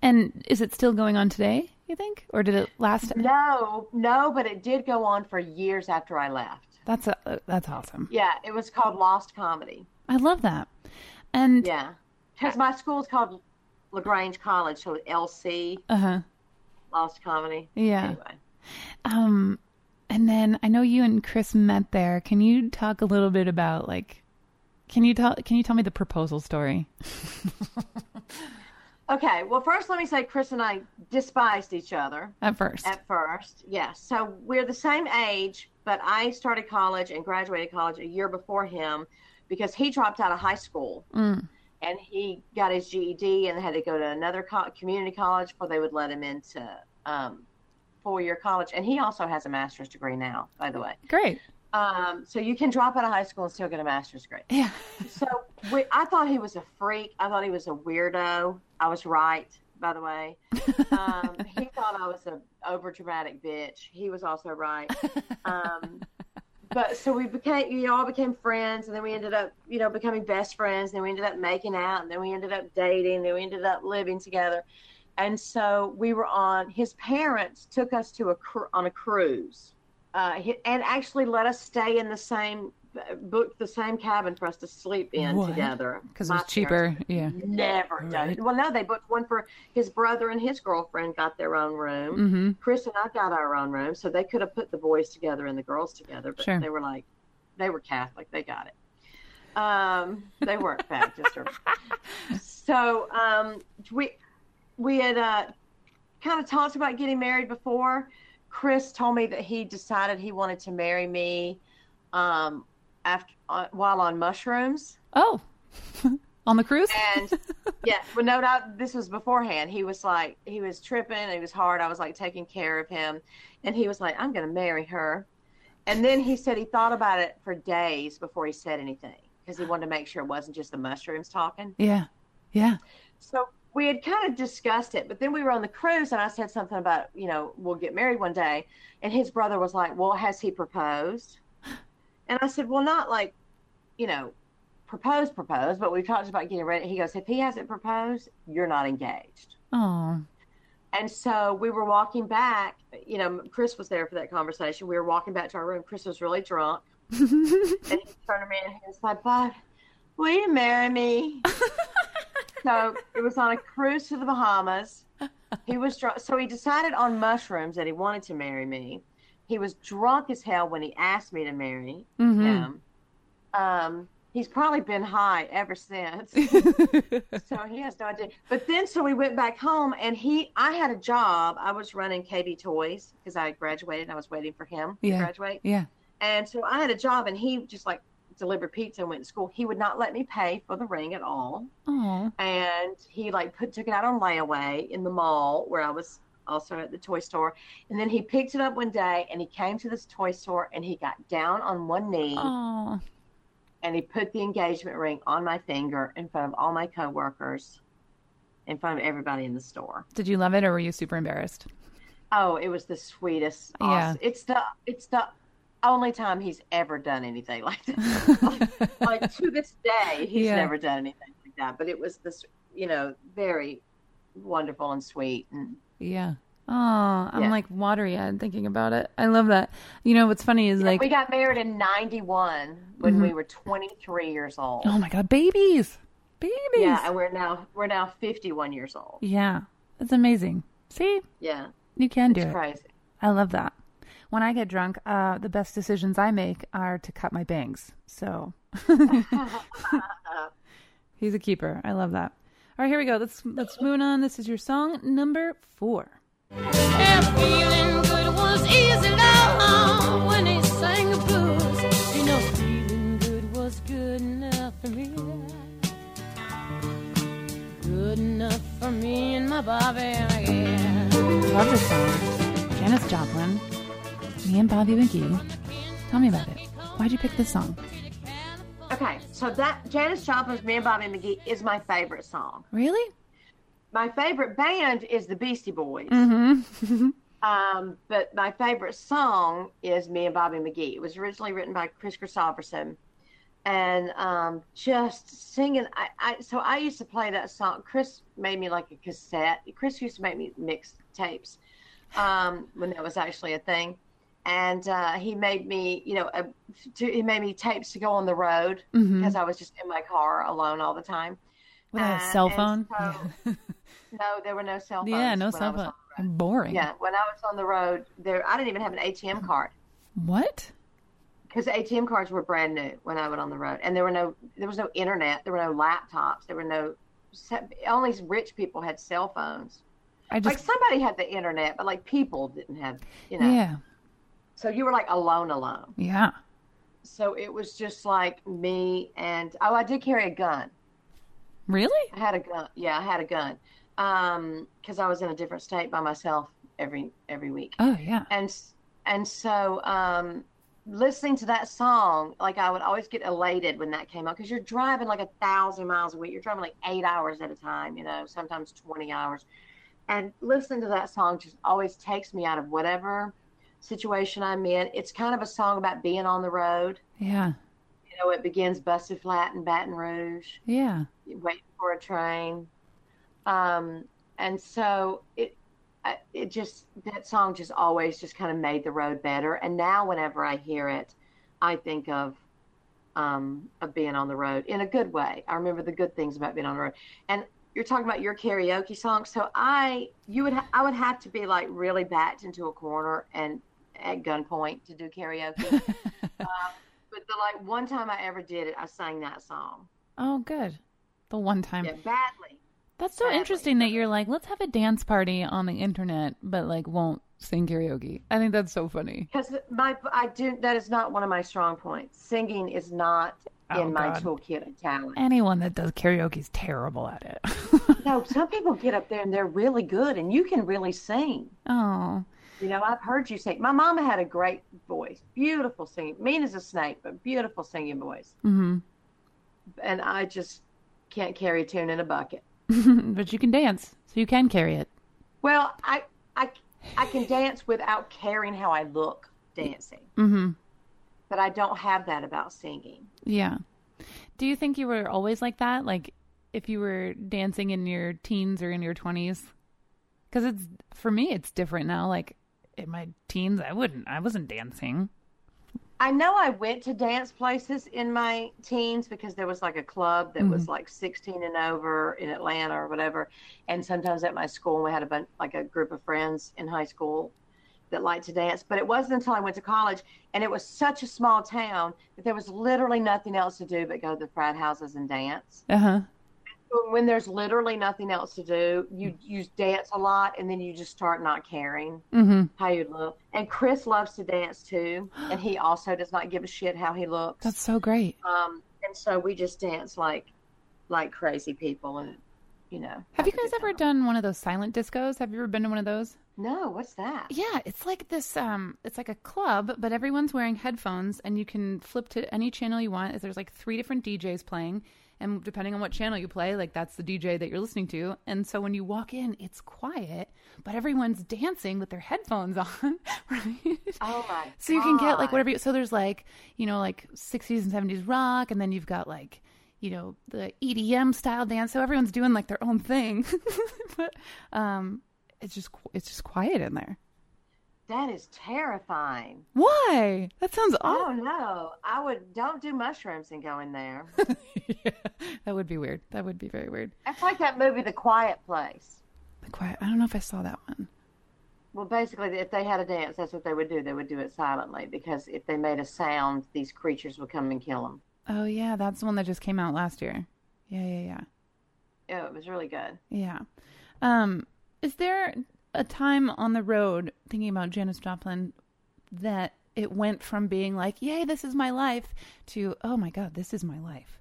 And is it still going on today, you think? Or did it last No, no, but it did go on for years after I left. That's a, that's awesome. Yeah, it was called Lost Comedy. I love that. And Yeah, because my school is called LaGrange College, so LC uh-huh. Lost Comedy. Yeah. Anyway, Um, and then I know you and Chris met there. Can you talk a little bit about like, can you tell can you tell me the proposal story? okay. Well, first let me say Chris and I despised each other. At first, At first, yes. So we're the same age, but I started college and graduated college a year before him because he dropped out of high school Mm. and he got his GED and had to go to another co- community college before they would let him into um, four year college. And he also has a master's degree now, by the way. great. Um, so you can drop out of high school and still get a master's degree. Yeah. So we, I thought he was a freak. I thought he was a weirdo. I was right, by the way. Um, he thought I was a over dramatic bitch. He was also right. Um, but so we became, you know, all became friends, and then we ended up, you know, becoming best friends. And then we ended up making out, and then we ended up dating, and then we ended up living together. And so we were on. His parents took us to a on a cruise, uh, and actually let us stay in the same, booked the same cabin for us to sleep in What? together Because it was cheaper. Yeah. Never done Right. it. Well, no, they booked one for his brother and his girlfriend got their own room. Mm-hmm. Chris and I got our own room, so they could have put the boys together and the girls together, but Sure. they were like, they were Catholic, they got it. Um, they weren't Baptist. Or, so um, we we had uh, kind of talked about getting married before. Chris told me that he decided he wanted to marry me um, after uh, while on mushrooms. Oh, on the cruise. And yeah, well, no doubt this was beforehand. He was like, he was tripping. He was hard. I was like taking care of him, and he was like, I'm going to marry her. And then he said he thought about it for days before he said anything because he wanted to make sure it wasn't just the mushrooms talking. Yeah. Yeah. So we had kind of discussed it, but then we were on the cruise, and I said something about, you know, we'll get married one day. And his brother was like, Well, has he proposed? And I said, Well, not like, you know, propose, propose, but we talked about getting ready. He goes, If he hasn't proposed, you're not engaged. Oh. And so we were walking back. You know, Chris was there for that conversation. We were walking back to our room. Chris was really drunk. and he turned to me and he was like, Bud, will you marry me? so it was on a cruise to the Bahamas. He was drunk. So he decided on mushrooms that he wanted to marry me. He was drunk as hell when he asked me to marry Mhm. him. Um, He's probably been high ever since. so he has no idea. But then, so we went back home, and he, I had a job. I was running KB Toys because I graduated. and I was waiting for him to graduate. Yeah. And so I had a job, and he just like delivered pizza and went to school. He would not let me pay for the ring at all, Oh. and he like put took it out on layaway in the mall where I was also at the toy store. And then he picked it up one day, and he came to this toy store, and he got down on one knee Oh. and he put the engagement ring on my finger in front of all my coworkers, in front of everybody in the store. Did you love it or were you super embarrassed? Oh, it was the sweetest. Yeah. It's the it's the only time he's ever done anything like that. like, like, to this day, he's Yeah. never done anything like that. But it was this, you know, very wonderful and sweet. And Yeah. Oh, I'm Yeah. like watery eyed thinking about it. I love that. You know what's funny is like, we got married in '91 when we were 23 years old. oh my god, babies, babies. yeah, and we're now we're now 51 years old. Yeah. that's amazing. See, Yeah, you can do it's it. crazy. I love that. When I get drunk, uh, the best decisions I make are to cut my bangs. So he's a keeper. I love that. All right, here we go. Let's let's move on. This is your song number four. And feeling good was easy love when he sang the blues. You know, feeling good was good enough for me. Good enough for me and my Bobby. Yeah. Love this song. Janis Joplin, me and Bobby McGee. Tell me about it. Why'd you pick this song? Okay, so that Janis Joplin's "Me and Bobby McGee" is my favorite song. Really? My favorite band is the Beastie Boys. Mm-hmm. Um, but my favorite song is "Me and Bobby McGee." It was originally written by Kris Kristofferson, and um, just singing. I, I so I used to play that song. Chris made me like a cassette. Chris used to make me mix tapes um, when that was actually a thing, and uh, he made me, you know, a, to, he made me tapes to go on the road Mhm. because I was just in my car alone all the time. A Uh, cell phone? so- no, there were no cell phones. yeah, no cell phone. Boring. yeah, when I was on the road, there I didn't even have an ATM card What? because ATM cards were brand new when I went on the road, and there were no there was no internet, there were no laptops, there were no only rich people had cell phones. I Like just somebody had the internet, but like people didn't have, you know. yeah, So you were like alone, alone. yeah. So it was just like me and oh, I did carry a gun. Really? I had a gun. Yeah, I had a gun. Um, because I was in a different state by myself every every week. Oh yeah. and and so um listening to that song like i would always get elated when that came out because you're driving like a thousand miles a week you're driving like eight hours at a time you know sometimes 20 hours and listening to that song just always takes me out of whatever situation i'm in it's kind of a song about being on the road Yeah. you know it begins busted flat in baton rouge Yeah. waiting for a train. Um, and so it, it just, that song just always just kind of made the road better. And now whenever I hear it, I think of, um, of being on the road in a good way. I remember the good things about being on the road. And you're talking about your karaoke song. So I, you would, ha- I would have to be like really backed into a corner and at gunpoint to do karaoke. um, but the like one time I ever did it, I sang that song. Oh, good. The one time. Yeah, badly. That's so Badly. interesting that you're like, let's have a dance party on the internet, but like won't sing karaoke. I think that's so funny. Because my I do that is not one of my strong points. Singing is not Oh, in my God. toolkit of talent. Anyone that does karaoke is terrible at it. No, some people get up there and they're really good, and you can really sing. oh, You know, I've heard you sing. My mama had a great voice, beautiful singing, mean as a snake, but beautiful singing voice. hmm And I just can't carry a tune in a bucket. but you can dance, so you can carry it. Well, I I I can dance without caring how I look dancing, hmm but I don't have that about singing. Yeah. Do you think you were always like that? Like, if you were dancing in your teens or in your twenties? Because it's for me, it's different now. Like in my teens, I wouldn't. I wasn't dancing. I know I went to dance places in my teens because there was like a club that was like 16 and over in Atlanta or whatever. And sometimes at my school, we had a bunch, like a group of friends in high school. that liked to dance. But it wasn't until I went to college, and it was such a small town that there was literally nothing else to do but go to the frat houses and dance. Uh huh. When there's literally nothing else to do, you you dance a lot, and then you just start not caring Mm-hmm. how you look. And Chris loves to dance too, and he also does not give a shit how he looks. That's so great. Um, and so we just dance like like crazy people, and you know. Have you guys ever done one of those silent discos? Have you ever been to one of those? No, what's that? Yeah, it's like this. Um, it's like a club, but everyone's wearing headphones, and you can flip to any channel you want. There's like three different DJs playing, and depending on what channel you play, like that's the DJ that you're listening to. And so when you walk in, it's quiet, but everyone's dancing with their headphones on, right? Oh my! So you can get like whatever. You, so there's like you know like 60s and 70s rock, and then you've got like you know the EDM style dance. So everyone's doing like their own thing, but um, it's just it's just quiet in there. That is terrifying. Why? That sounds awful. Oh no, I would don't do mushrooms and go in there. yeah, that would be weird. That would be very weird. It's like that movie, The Quiet Place. The quiet. I don't know if I saw that one. Well, basically, if they had a dance, that's what they would do. They would do it silently because if they made a sound, these creatures would come and kill them. Oh yeah, that's the one that just came out last year. Yeah, yeah, yeah. Yeah, it was really good. Yeah. Um, is there a time on the road thinking about Janis Joplin that it went from being like, "Yay, this is my life," to "Oh my God, this is my life"?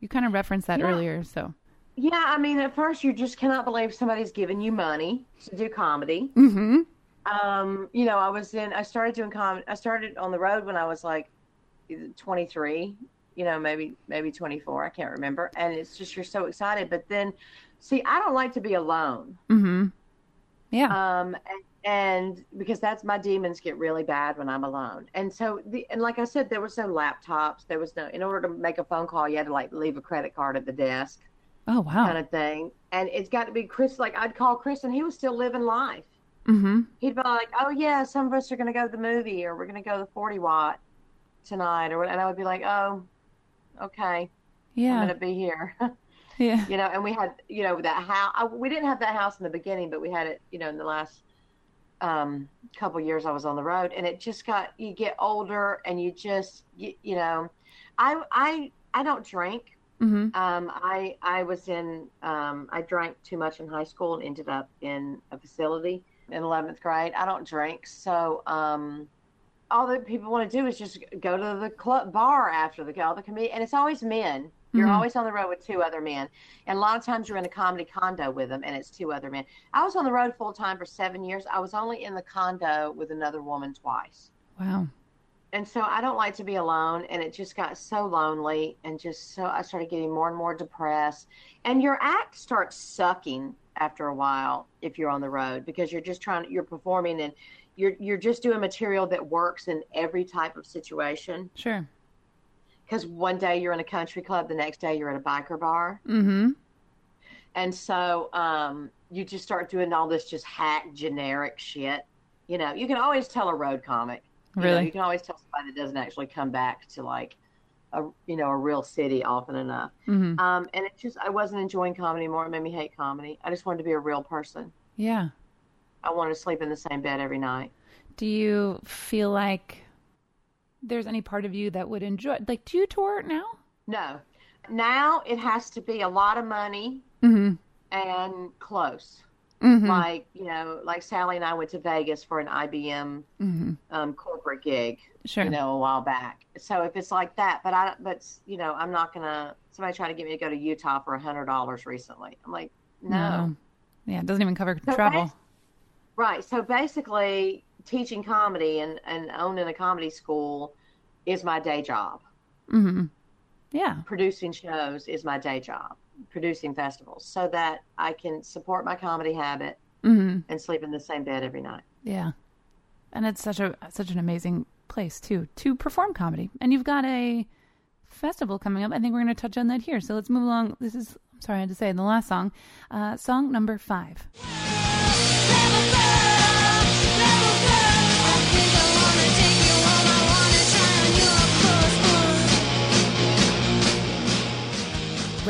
You kind of referenced that Yeah. earlier, so. Yeah, I mean, at first you just cannot believe somebody's giving you money to do comedy. Mm-hmm. Um, you know, I was in. I started doing comedy. I started on the road when I was like 23. You know, maybe maybe 24. I can't remember. And it's just you're so excited. But then, see, I don't like to be alone. Mm-hmm. Yeah. Um, and, and because that's my demons get really bad when I'm alone. And so the and like I said, there was no laptops. There was no. In order to make a phone call, you had to like leave a credit card at the desk, oh wow. kind of thing. And it's got to be Chris. Like I'd call Chris, and he was still living life. mm-hmm. he'd be like, "Oh yeah, some of us are going to go to the movie, or we're going to go to the Forty Watt tonight," or what- and I would be like, "Oh, okay, yeah, I'm going to be here," Yeah. you know. And we had, you know, that house. I, we didn't have that house in the beginning, but we had it, you know, in the last um, couple years I was on the road, and it just got. You get older, and you just, you, you know, I, I, I don't drink. Mm-hmm. Um, I I was in um, I drank too much in high school and ended up in a facility in 11th grade. I don't drink, so um, all that people want to do is just go to the club bar after the all the comedy, and it's always men. You're Mhm. always on the road with two other men, and a lot of times you're in a comedy condo with them, and it's two other men. I was on the road full time for seven years. I was only in the condo with another woman twice Wow. and so I don't like to be alone, and it just got so lonely, and just so I started getting more and more depressed. And your act starts sucking after a while if you're on the road because you're just trying, you're performing, and you're you're just doing material that works in every type of situation. Sure. Because one day you're in a country club, the next day you're at a biker bar, Mm-hmm. and so um, you just start doing all this just hack generic shit. You know, you can always tell a road comic. You know, Really? you can always tell somebody that doesn't actually come back to like a you know a real city often enough. Mm-hmm. Um, and it just I wasn't enjoying comedy more. It made me hate comedy. I just wanted to be a real person. Yeah. I wanted to sleep in the same bed every night. Do you feel like there's any part of you that would enjoy like do you tour now? No, now it has to be a lot of money Mm-hmm. and close. Mm-hmm. Like you know, like Sally and I went to Vegas for an IBM mm-hmm. um, corporate gig. Sure. you know, a while back. So if it's like that, but I, but you know, I'm not gonna. Somebody tried to get me to go to Utah for a hundred dollars recently. I'm like, no. Yeah, it doesn't even cover So travel. Right. So basically, teaching comedy and and owning a comedy school is my day job. Mm-hmm. Yeah. Producing shows is my day job. Producing festivals, so that I can support my comedy habit Mm-hmm. and sleep in the same bed every night. Yeah. And it's such a such an amazing place too to perform comedy. And you've got a festival coming up. I think we're going to touch on that here. So let's move along. This is I'm sorry I had to say the last song, uh, song number five.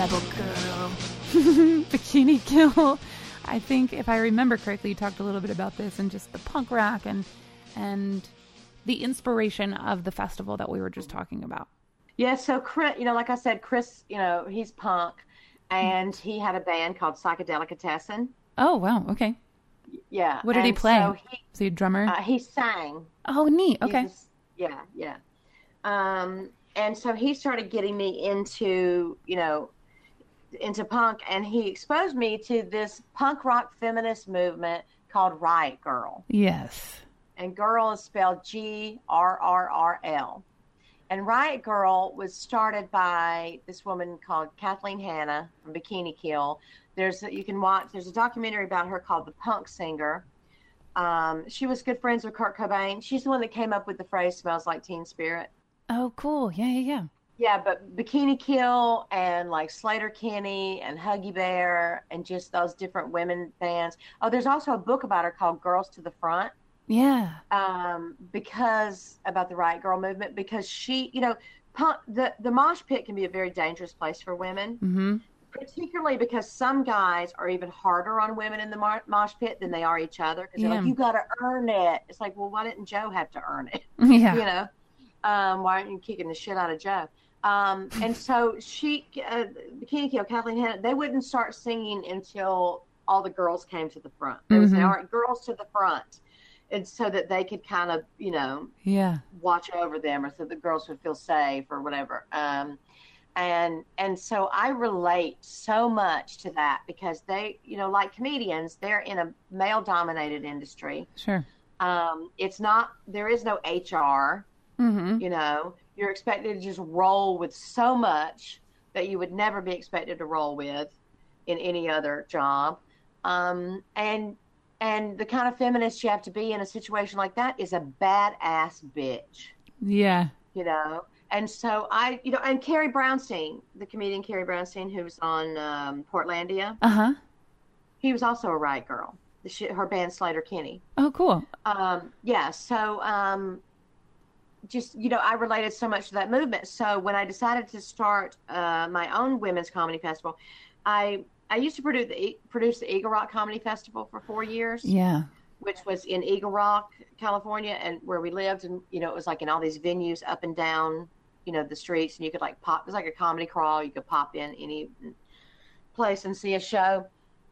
Rebel Girl, Bikini Kill. I think if I remember correctly, you talked a little bit about this and just the punk rock and and the inspiration of the festival that we were just talking about. Yeah, so Chris, you know, like I said, Chris, you know, he's punk, and he had a band called Psychedelicatessen. Oh wow, okay. Yeah. What did he play? So he, Was he a drummer? uh, he sang. oh, neat. Okay. was- yeah, yeah. Um, and so he started getting me into, you know, into punk, and he exposed me to this punk rock feminist movement called Riot Grrrl. Yes. and girl is spelled G R R R L. And Riot Grrrl was started by this woman called Kathleen Hanna from Bikini Kill. There's you can watch. There's a documentary about her called The Punk Singer. Um, she was good friends with Kurt Cobain. She's the one that came up with the phrase "smells like Teen Spirit." Oh, cool. Yeah, yeah, yeah. Yeah, but Bikini Kill and like Sleater-Kinney and Huggy Bear and just those different women bands. Oh, there's also a book about her called Girls to the Front. Yeah. um, because about the Riot Grrrl movement, because she, you know, punk, the the mosh pit can be a very dangerous place for women, Mm-hmm. particularly because some guys are even harder on women in the mar- mosh pit than they are each other. Because they're Yeah. like, you got to earn it. It's like, well, why didn't Joe have to earn it? Yeah. you know, um, why aren't you kicking the shit out of Joe? Um, and so she, uh, Bikini Kill, Kathleen Hanna, they wouldn't start singing until all the girls came to the front. They would say, Mhm. all right, girls to the front. And so that they could kind of, you know, Yeah. watch over them or so the girls would feel safe or whatever. Um, and and so I relate so much to that because they, you know, like comedians, they're in a male dominated industry. Sure. Um, it's not there is no HR, Mm-hmm. you know. You're expected to just roll with so much that you would never be expected to roll with in any other job. Um, and and the kind of feminist you have to be in a situation like that is a badass bitch Yeah. you know. And so I, you know, and Carrie Brownstein, the comedian Carrie Brownstein, who was on um, Portlandia, Uh huh. he was also a riot grrrl. She, her band Sleater-Kinney. Oh, cool. Um, yeah, so um, just you know, I related so much to that movement. So when I decided to start uh, my own women's comedy festival, I I used to produce the produce the Eagle Rock Comedy Festival for four years Yeah. which was in Eagle Rock, California, and where we lived. And, you know, it was like in all these venues up and down, you know, the streets. And you could like pop, it was like a comedy crawl. You could pop in any place and see a show.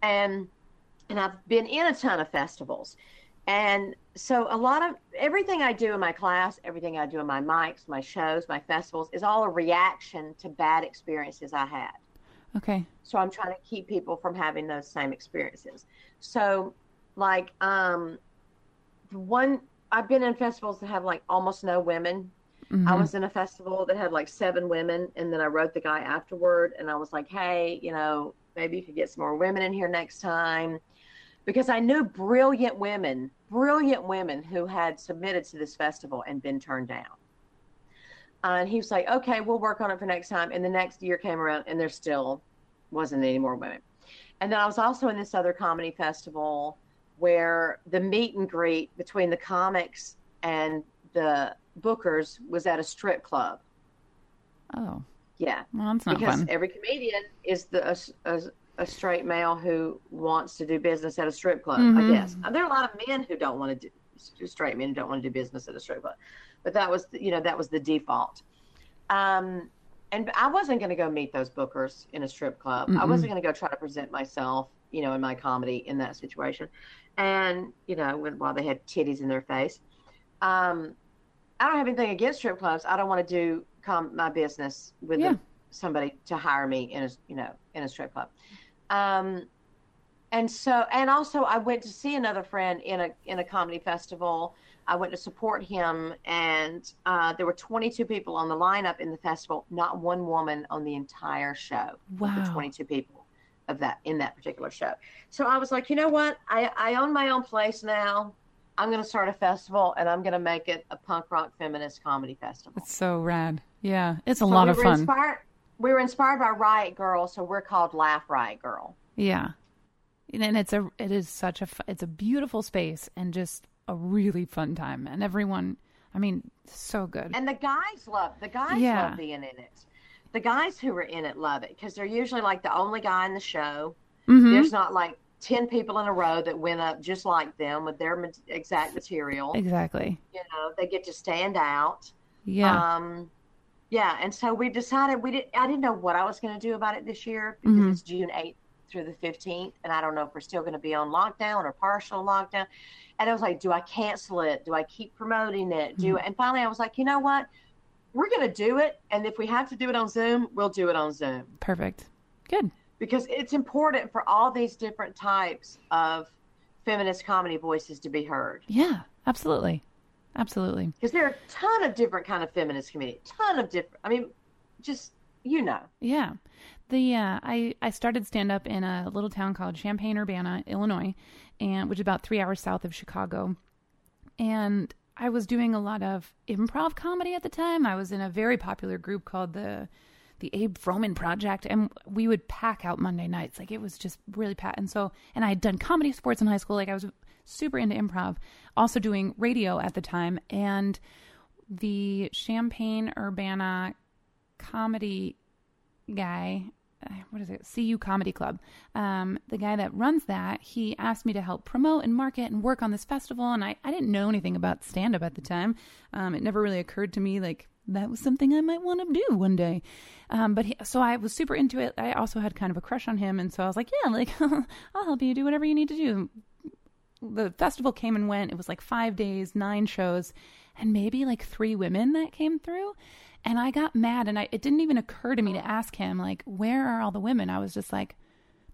And, and I've been in a ton of festivals. And so a lot of everything I do in my class, everything I do in my mics, my shows, my festivals is all a reaction to bad experiences I had. Okay. So I'm trying to keep people from having those same experiences. So, like, um, the one I've been in festivals that have like almost no women. I Mhm. was in a festival that had like seven women, and then I wrote the guy afterward, and I was like, hey, you know, maybe you could get some more women in here next time. Because I knew brilliant women, brilliant women who had submitted to this festival and been turned down. Uh, and he was like, okay, we'll work on it for next time. And the next year came around, and there still wasn't any more women. And then I was also in this other comedy festival where the meet and greet between the comics and the bookers was at a strip club. Oh. Yeah, Well, that's not because fun. every comedian is the a, a, a straight male who wants to do business at a strip club. Mhm. I guess there are a lot of men who don't want to do straight men who don't want to do business at a strip club, but that was you know that was the default. Um, and I wasn't going to go meet those bookers in a strip club. I Mm-mm. wasn't going to go try to present myself, you know, in my comedy in that situation. And you know, when, while they had titties in their face, um, I don't have anything against strip clubs. I don't want to do com- my business with Yeah. somebody to hire me in a you know in a strip club. Um, and so and also I went to see another friend in a in a comedy festival. I went to support him, and uh, there were 22 people on the lineup in the festival. Not one woman on the entire show. Wow. 22 people of that in that particular show. So I was like, you know what? I I own my own place now. I'm going to start a festival, and I'm going to make it a punk rock feminist comedy festival. It's so rad. Yeah. It's a So lot we of fun. Inspired, we were inspired by Riot Grrrl, so we're called Laugh Riot Grrrl. Yeah. And it's a it is such a it's a beautiful space and just a really fun time and everyone I mean so good. And the guys love the guys Yeah. love being in it. The guys who are in it love it because they're usually like the only guy in the show. Mhm. There's not like 10 people in a row that went up just like them with their exact material. Exactly. You know, they get to stand out. Yeah. Um, yeah, and so we decided we didn't. I didn't know what I was going to do about it this year because Mhm. it's June eighth through the fifteenth, and I don't know if we're still going to be on lockdown or partial lockdown. And I was like, do I cancel it? Do I keep promoting it? Do Mm-hmm. and finally I was like, you know what? We're going to do it, and if we have to do it on Zoom, we'll do it on Zoom Perfect. Good. because it's important for all these different types of feminist comedy voices to be heard. Yeah. Absolutely. Absolutely. Because there are a ton of different kind of feminist comedy, ton of different. I mean, just you know. Yeah. The uh, I I started stand up in a little town called Champaign Urbana, Illinois, and which is about three hours south of Chicago. And I was doing a lot of improv comedy at the time. I was in a very popular group called the the Abe Froman Project, and we would pack out Monday nights. Like it was just really packed. And so, and I had done comedy sports in high school. Like I was super into improv. Also doing radio at the time, and the Champaign Urbana comedy guy uh, what is it? Cu comedy club. Um, the guy that runs that he asked me to help promote and market and work on this festival. And i, I didn't know anything about stand up at the time. Um, it never really occurred to me like that was something i might want to do one day. Um, but he, so i was super into it. I also had kind of a crush on him. And so i was like yeah like i'll help you do whatever you need to do the festival came and went. It was like five days, nine shows, and maybe like three women that came through. And I got mad, and I, it didn't even occur to me to ask him, like, where are all the women? I was just like,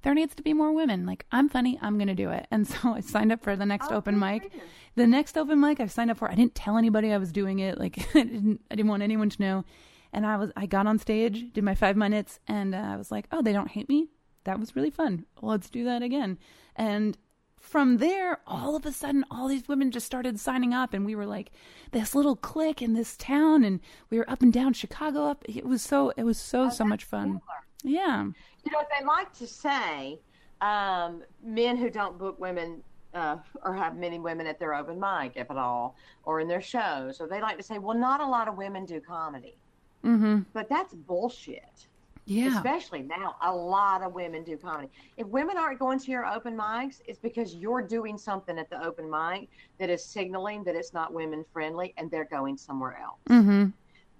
there needs to be more women. Like, I'm funny, I'm going to do it. And so I signed up for the next open mic. The next open mic I signed up for, I didn't tell anybody I was doing it. Like, I didn't, I didn't want anyone to know. And I was, I got on stage, did my five minutes, and uh, I was like, oh, they don't hate me. That was really fun. Let's do that again. And from there, all of a sudden, all these women just started signing up, and we were like this little clique in this town, and we were up and down Chicago. Up, it was so, it was so, so much fun. Yeah, You know, they like to say um, men who don't book women uh, or have many women at their open mic, if at all, or in their shows, or they like to say, well, not a lot of women do comedy. mm-hmm. But that's bullshit. Yeah, Especially now, a lot of women do comedy. If women aren't going to your open mics, it's because you're doing something at the open mic that is signaling that it's not women friendly and they're going somewhere else. mm-hmm.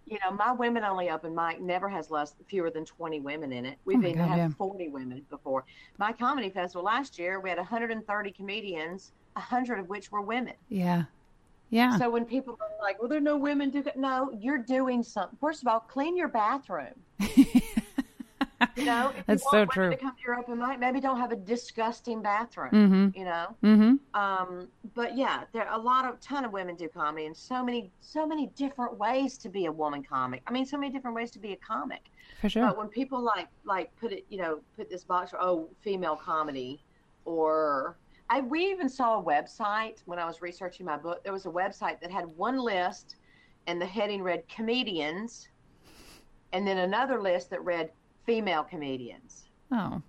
You know, my women only open mic never has less fewer than 20 women in it. We've Oh even God, had yeah. 40 women before. My comedy festival last year, we had 130 comedians, 100 of which were women. yeah, yeah. So when people are like, "Well, there are no women do," no, you're doing something. First of all, clean your bathroom. You know, if That's you so true. to come to your open mic, maybe don't have a disgusting bathroom. Mm-hmm. You know, Mm-hmm. um, but yeah, there are a lot of ton of women do comedy, and so many, so many different ways to be a woman comic. I mean, so many different ways to be a comic. For sure. But when people like like put it, you know, put this box oh, female comedy, or I we even saw a website when I was researching my book. There was a website that had one list, and the heading read comedians, and then another list that read female comedians, oh,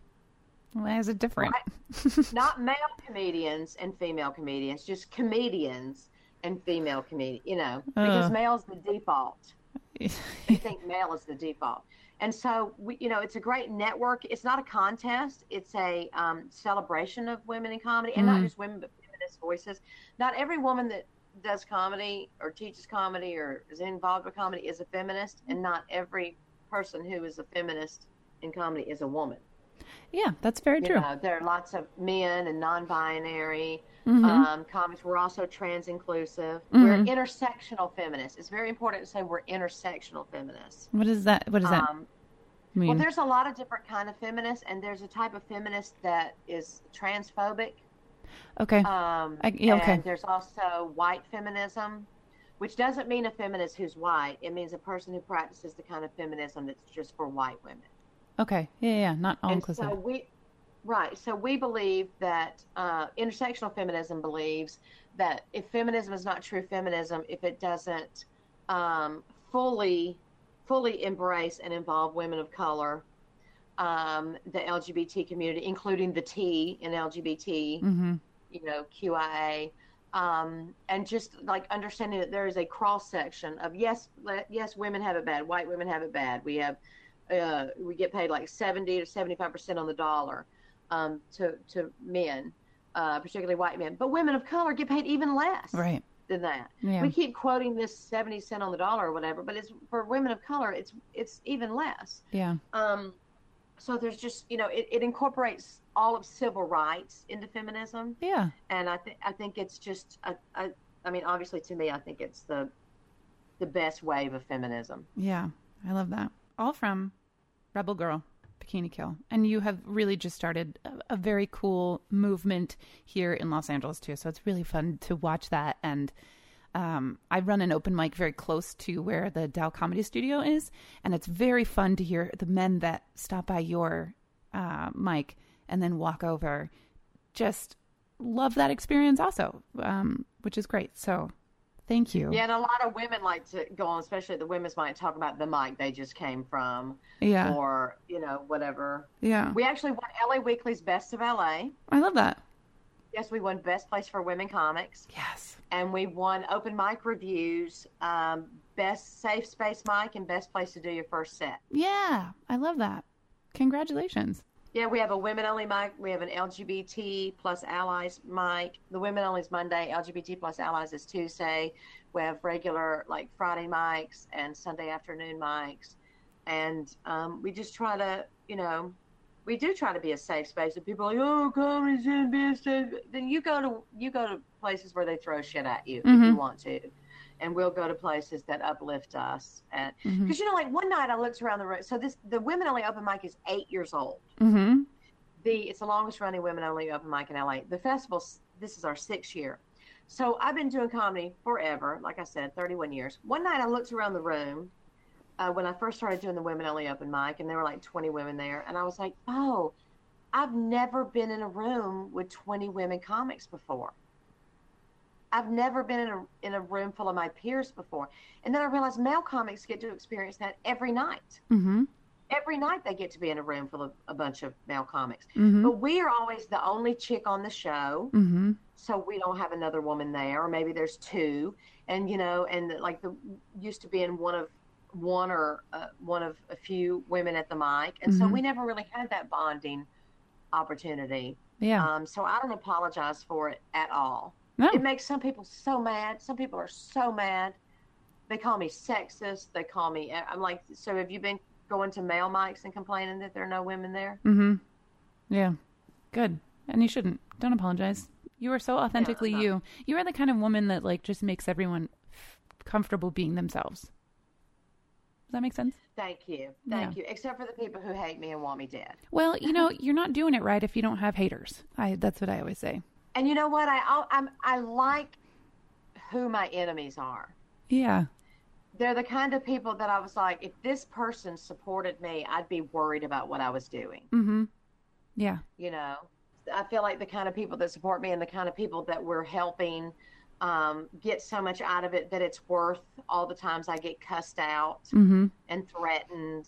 why is it different? not male comedians and female comedians, just comedians and female comedian. You know, because Uh. male's the default. I think male is the default. And so, we, you know, it's a great network. It's not a contest. It's a um, celebration of women in comedy, and not Mhm. just women, but feminist voices. Not every woman that does comedy or teaches comedy or is involved with comedy is a feminist, and not every person who is a feminist in comedy is a woman. yeah, that's very You true. know, there are lots of men and non-binary Mhm. um, comics. We're also trans inclusive. Mhm. We're intersectional feminists. It's very important to say we're intersectional feminists. what is that? What does that Um, mean? well, there's a lot of different kind of feminists, and there's a type of feminist that is transphobic. okay. Um, I- yeah, okay. There's also white feminism, which doesn't mean a feminist who's white. It means a person who practices the kind of feminism that's just for white women. okay. Yeah, yeah, yeah. Not all and inclusive. so we, right. So we believe that uh, intersectional feminism believes that if feminism is not true feminism, if it doesn't um, fully, fully embrace and involve women of color, um, the LGBT community, including the T in LGBT, mm-hmm. you know, QIA, um, and just like understanding that there is a cross section of yes, le- yes, women have it bad, white women have it bad. We have, uh, we get paid like seventy to seventy five percent on the dollar. um, to to men, uh, particularly white men. But women of color get paid even less Right. than that. Yeah. We keep quoting this seventy cent on the dollar or whatever, but it's for women of color. It's it's even less. Yeah. Um, so there's just you know it, it incorporates all of civil rights into feminism, Yeah. and I think I think it's just a, a, I mean obviously to me I think it's the the best wave of feminism. Yeah. I love that. All from Rebel Girl, Bikini Kill. And you have really just started a, a very cool movement here in Los Angeles, too. So it's really fun to watch that. And um, I run an open mic very close to where the Dao Comedy Studio is. And it's very fun to hear the men that stop by your uh, mic and then walk over. Just love that experience also, um, which is great. So thank you. Yeah, and a lot of women like to go on, especially the women's might talk about the mic they just came from, Yeah. or you know whatever. Yeah. We actually won LA Weekly's Best of LA. I love that. Yes, we won Best Place for Women Comics. Yes. and we won open mic reviews, um, best safe space mic, and best place to do your first set. Yeah. I love that. Congratulations. Yeah, we have a women only mic. We have an LGBT plus allies mic. The women only is Monday. LGBT plus allies is Tuesday. We have regular like Friday mics and Sunday afternoon mics, and um, we just try to, you know, we do try to be a safe space. And people are like, oh, comedy's in business. Then you go to you go to places where they throw shit at you if you Mhm. want to, and we'll go to places that uplift us. And because you know, like one night I looked around the room. So this the women only open mic is eight years old Mm-hmm. the it's the longest running women only open mic in LA. The festival this is our sixth year. So I've been doing comedy forever, like I said, 31 years. One night I looked around the room uh, when I first started doing the women only open mic, and there were like 20 women there, and I was like, oh, I've never been in a room with 20 women comics before. I've never been in a in a room full of my peers before, and then I realized male comics get to experience that every night Mm-hmm. every night they get to be in a room full of a bunch of male comics. Mhm. But we are always the only chick on the show, Mm-hmm. so we don't have another woman there, or maybe there's two, and you know, and like the used to being one of one or uh, one of a few women at the mic, and so Mhm. we never really had that bonding opportunity. Yeah. Um, so I don't apologize for it at all. No. It makes some people so mad. Some people are so mad. They call me sexist. They call me. I'm like, so have you been going to male mics and complaining that there are no women there? Mm-hmm. Yeah. Good. And you shouldn't. Don't apologize. You are so authentically not. you. You are the kind of woman that like just makes everyone comfortable being themselves. Does that make sense? Thank you, thank Yeah. you. Except for the people who hate me and want me dead. Well, you know, you're not doing it right if you don't have haters. I that's what I always say. And you know what? I I- I'm I like who my enemies are. Yeah. They're the kind of people that I was like, if this person supported me, I'd be worried about what I was doing. Mm-hmm. Yeah. you know i feel like the kind of people that support me and the kind of people that we're helping um, get so much out of it that it's worth all the times i get cussed out Mm-hmm. and threatened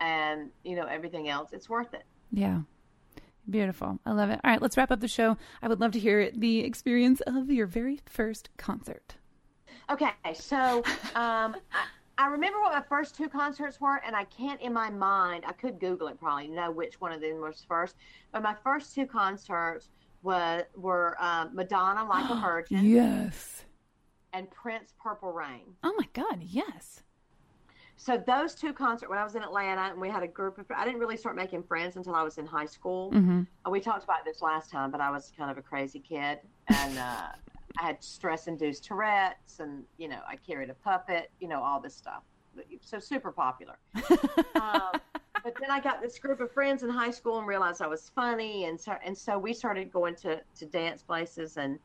and you know everything else it's worth it Yeah. Beautiful. I love it. All right, let's wrap up the show. I would love to hear the experience of your very first concert. okay so um, I, I remember what my first two concerts were and i can't in my mind i could google it probably know which one of them was first but my first two concerts was were um, madonna like a virgin Yes. and prince purple rain Oh my God. Yes. So those two concerts when I was in Atlanta and we had a group of I didn't really start making friends until I was in high school. Mm-hmm. We talked about this last time, but I was kind of a crazy kid and uh, I had stress-induced Tourette's and you know I carried a puppet, you know all this stuff. So super popular. um, but then I got this group of friends in high school and realized I was funny, and so and so we started going to to dance places and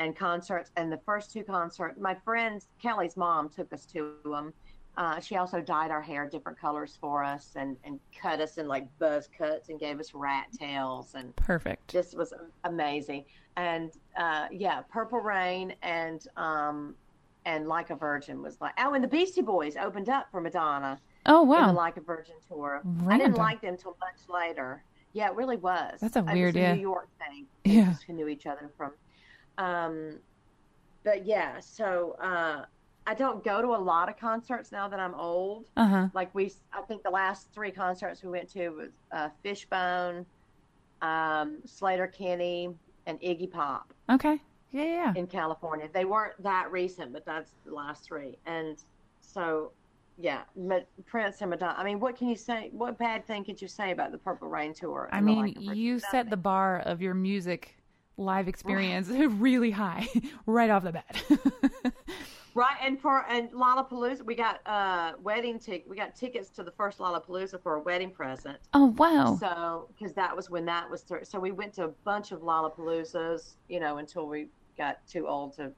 and concerts. And the first two concerts, my friends Kelly's mom took us to them. Uh, she also dyed our hair different colors for us and and cut us in like buzz cuts and gave us rat tails and Perfect. just was amazing. And uh, yeah, Purple Rain and um, and Like a Virgin was like oh, and the Beastie Boys opened up for Madonna Oh in the wow. Like a Virgin tour. I didn't like them till much later. Yeah, it really was. That's a weird- yeah. New York thing. They Yeah. just knew each other from. Um, but yeah, so uh, I don't go to a lot of concerts now that I'm old. Uh huh. Like we, I think the last three concerts we went to was uh, Fishbone, um, Sleater-Kinney, and Iggy Pop Okay. Yeah, yeah. in California. They weren't that recent, but that's the last three. And so, yeah, Ma- Prince and Madonna. I mean, what can you say? What bad thing could you say about the Purple Rain tour? I mean, like of Prince? you set the bar of your music live experience really high right off the bat. Right, and for and Lollapalooza, we got uh wedding tick. We got tickets to the first Lollapalooza for a wedding present. oh, wow. So, because that was when that was. through. so we went to a bunch of Lollapaloozas, you know, until we got too old to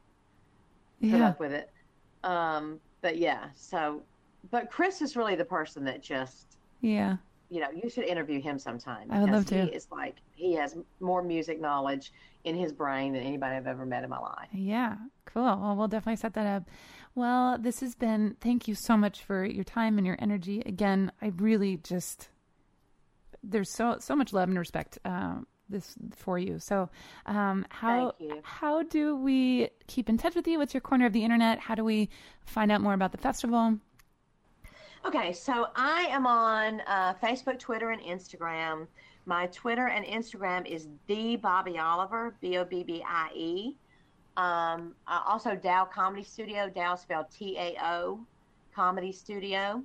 put yeah. up with it. Um, but yeah, so, but Chris is really the person that just, Yeah. You know, you should interview him sometime. I would love to. He is like he has more music knowledge in his brain than anybody I've ever met in my life. Yeah, cool. Well, we'll definitely set that up. Well, this has been, thank you so much for your time and your energy. Again, I really just, there's so, so much love and respect, um, this for you. So, um, how, how do we keep in touch with you? What's your corner of the internet? How do we find out more about the festival? Okay, so I am on uh, Facebook, Twitter, and Instagram. My Twitter and Instagram is the Bobbie Oliver, B O B B I E. Um, uh, also, Dao Comedy Studio, Dao spelled T A O, Comedy Studio.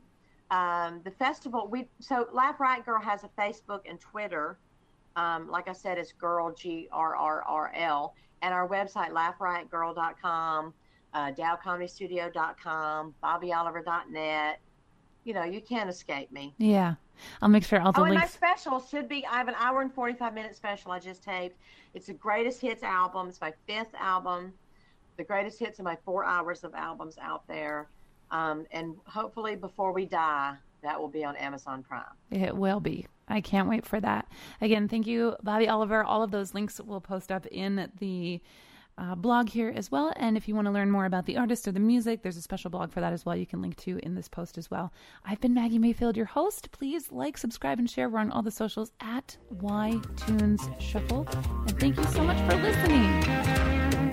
Um, the festival, we so Laugh Riot Grrrl has a Facebook and Twitter. Um, like I said, it's Grrrl G R R R L, and our website laughriotgrrrl.com, uh, DaoComedyStudio.com, BobbieOliver.net. You know, you can't escape me. Yeah. I'll make sure all the Oh, and my special should be. I have an hour and forty-five minute special I just taped. It's the greatest hits album. It's my fifth album. The greatest hits of my four hours of albums out there, um, and hopefully before we die, that will be on Amazon Prime. It will be. I can't wait for that. Again, thank you, Bobbie Oliver. All of those links will post up in the uh, blog here as well. And if you want to learn more about the artist or the music, there's a special blog for that as well. You can link to in this post as well. I've been Maggie Mayfield, your host. Please like, subscribe, and share. We're on all the socials at Y Tunes Shuffle. And thank you so much for listening.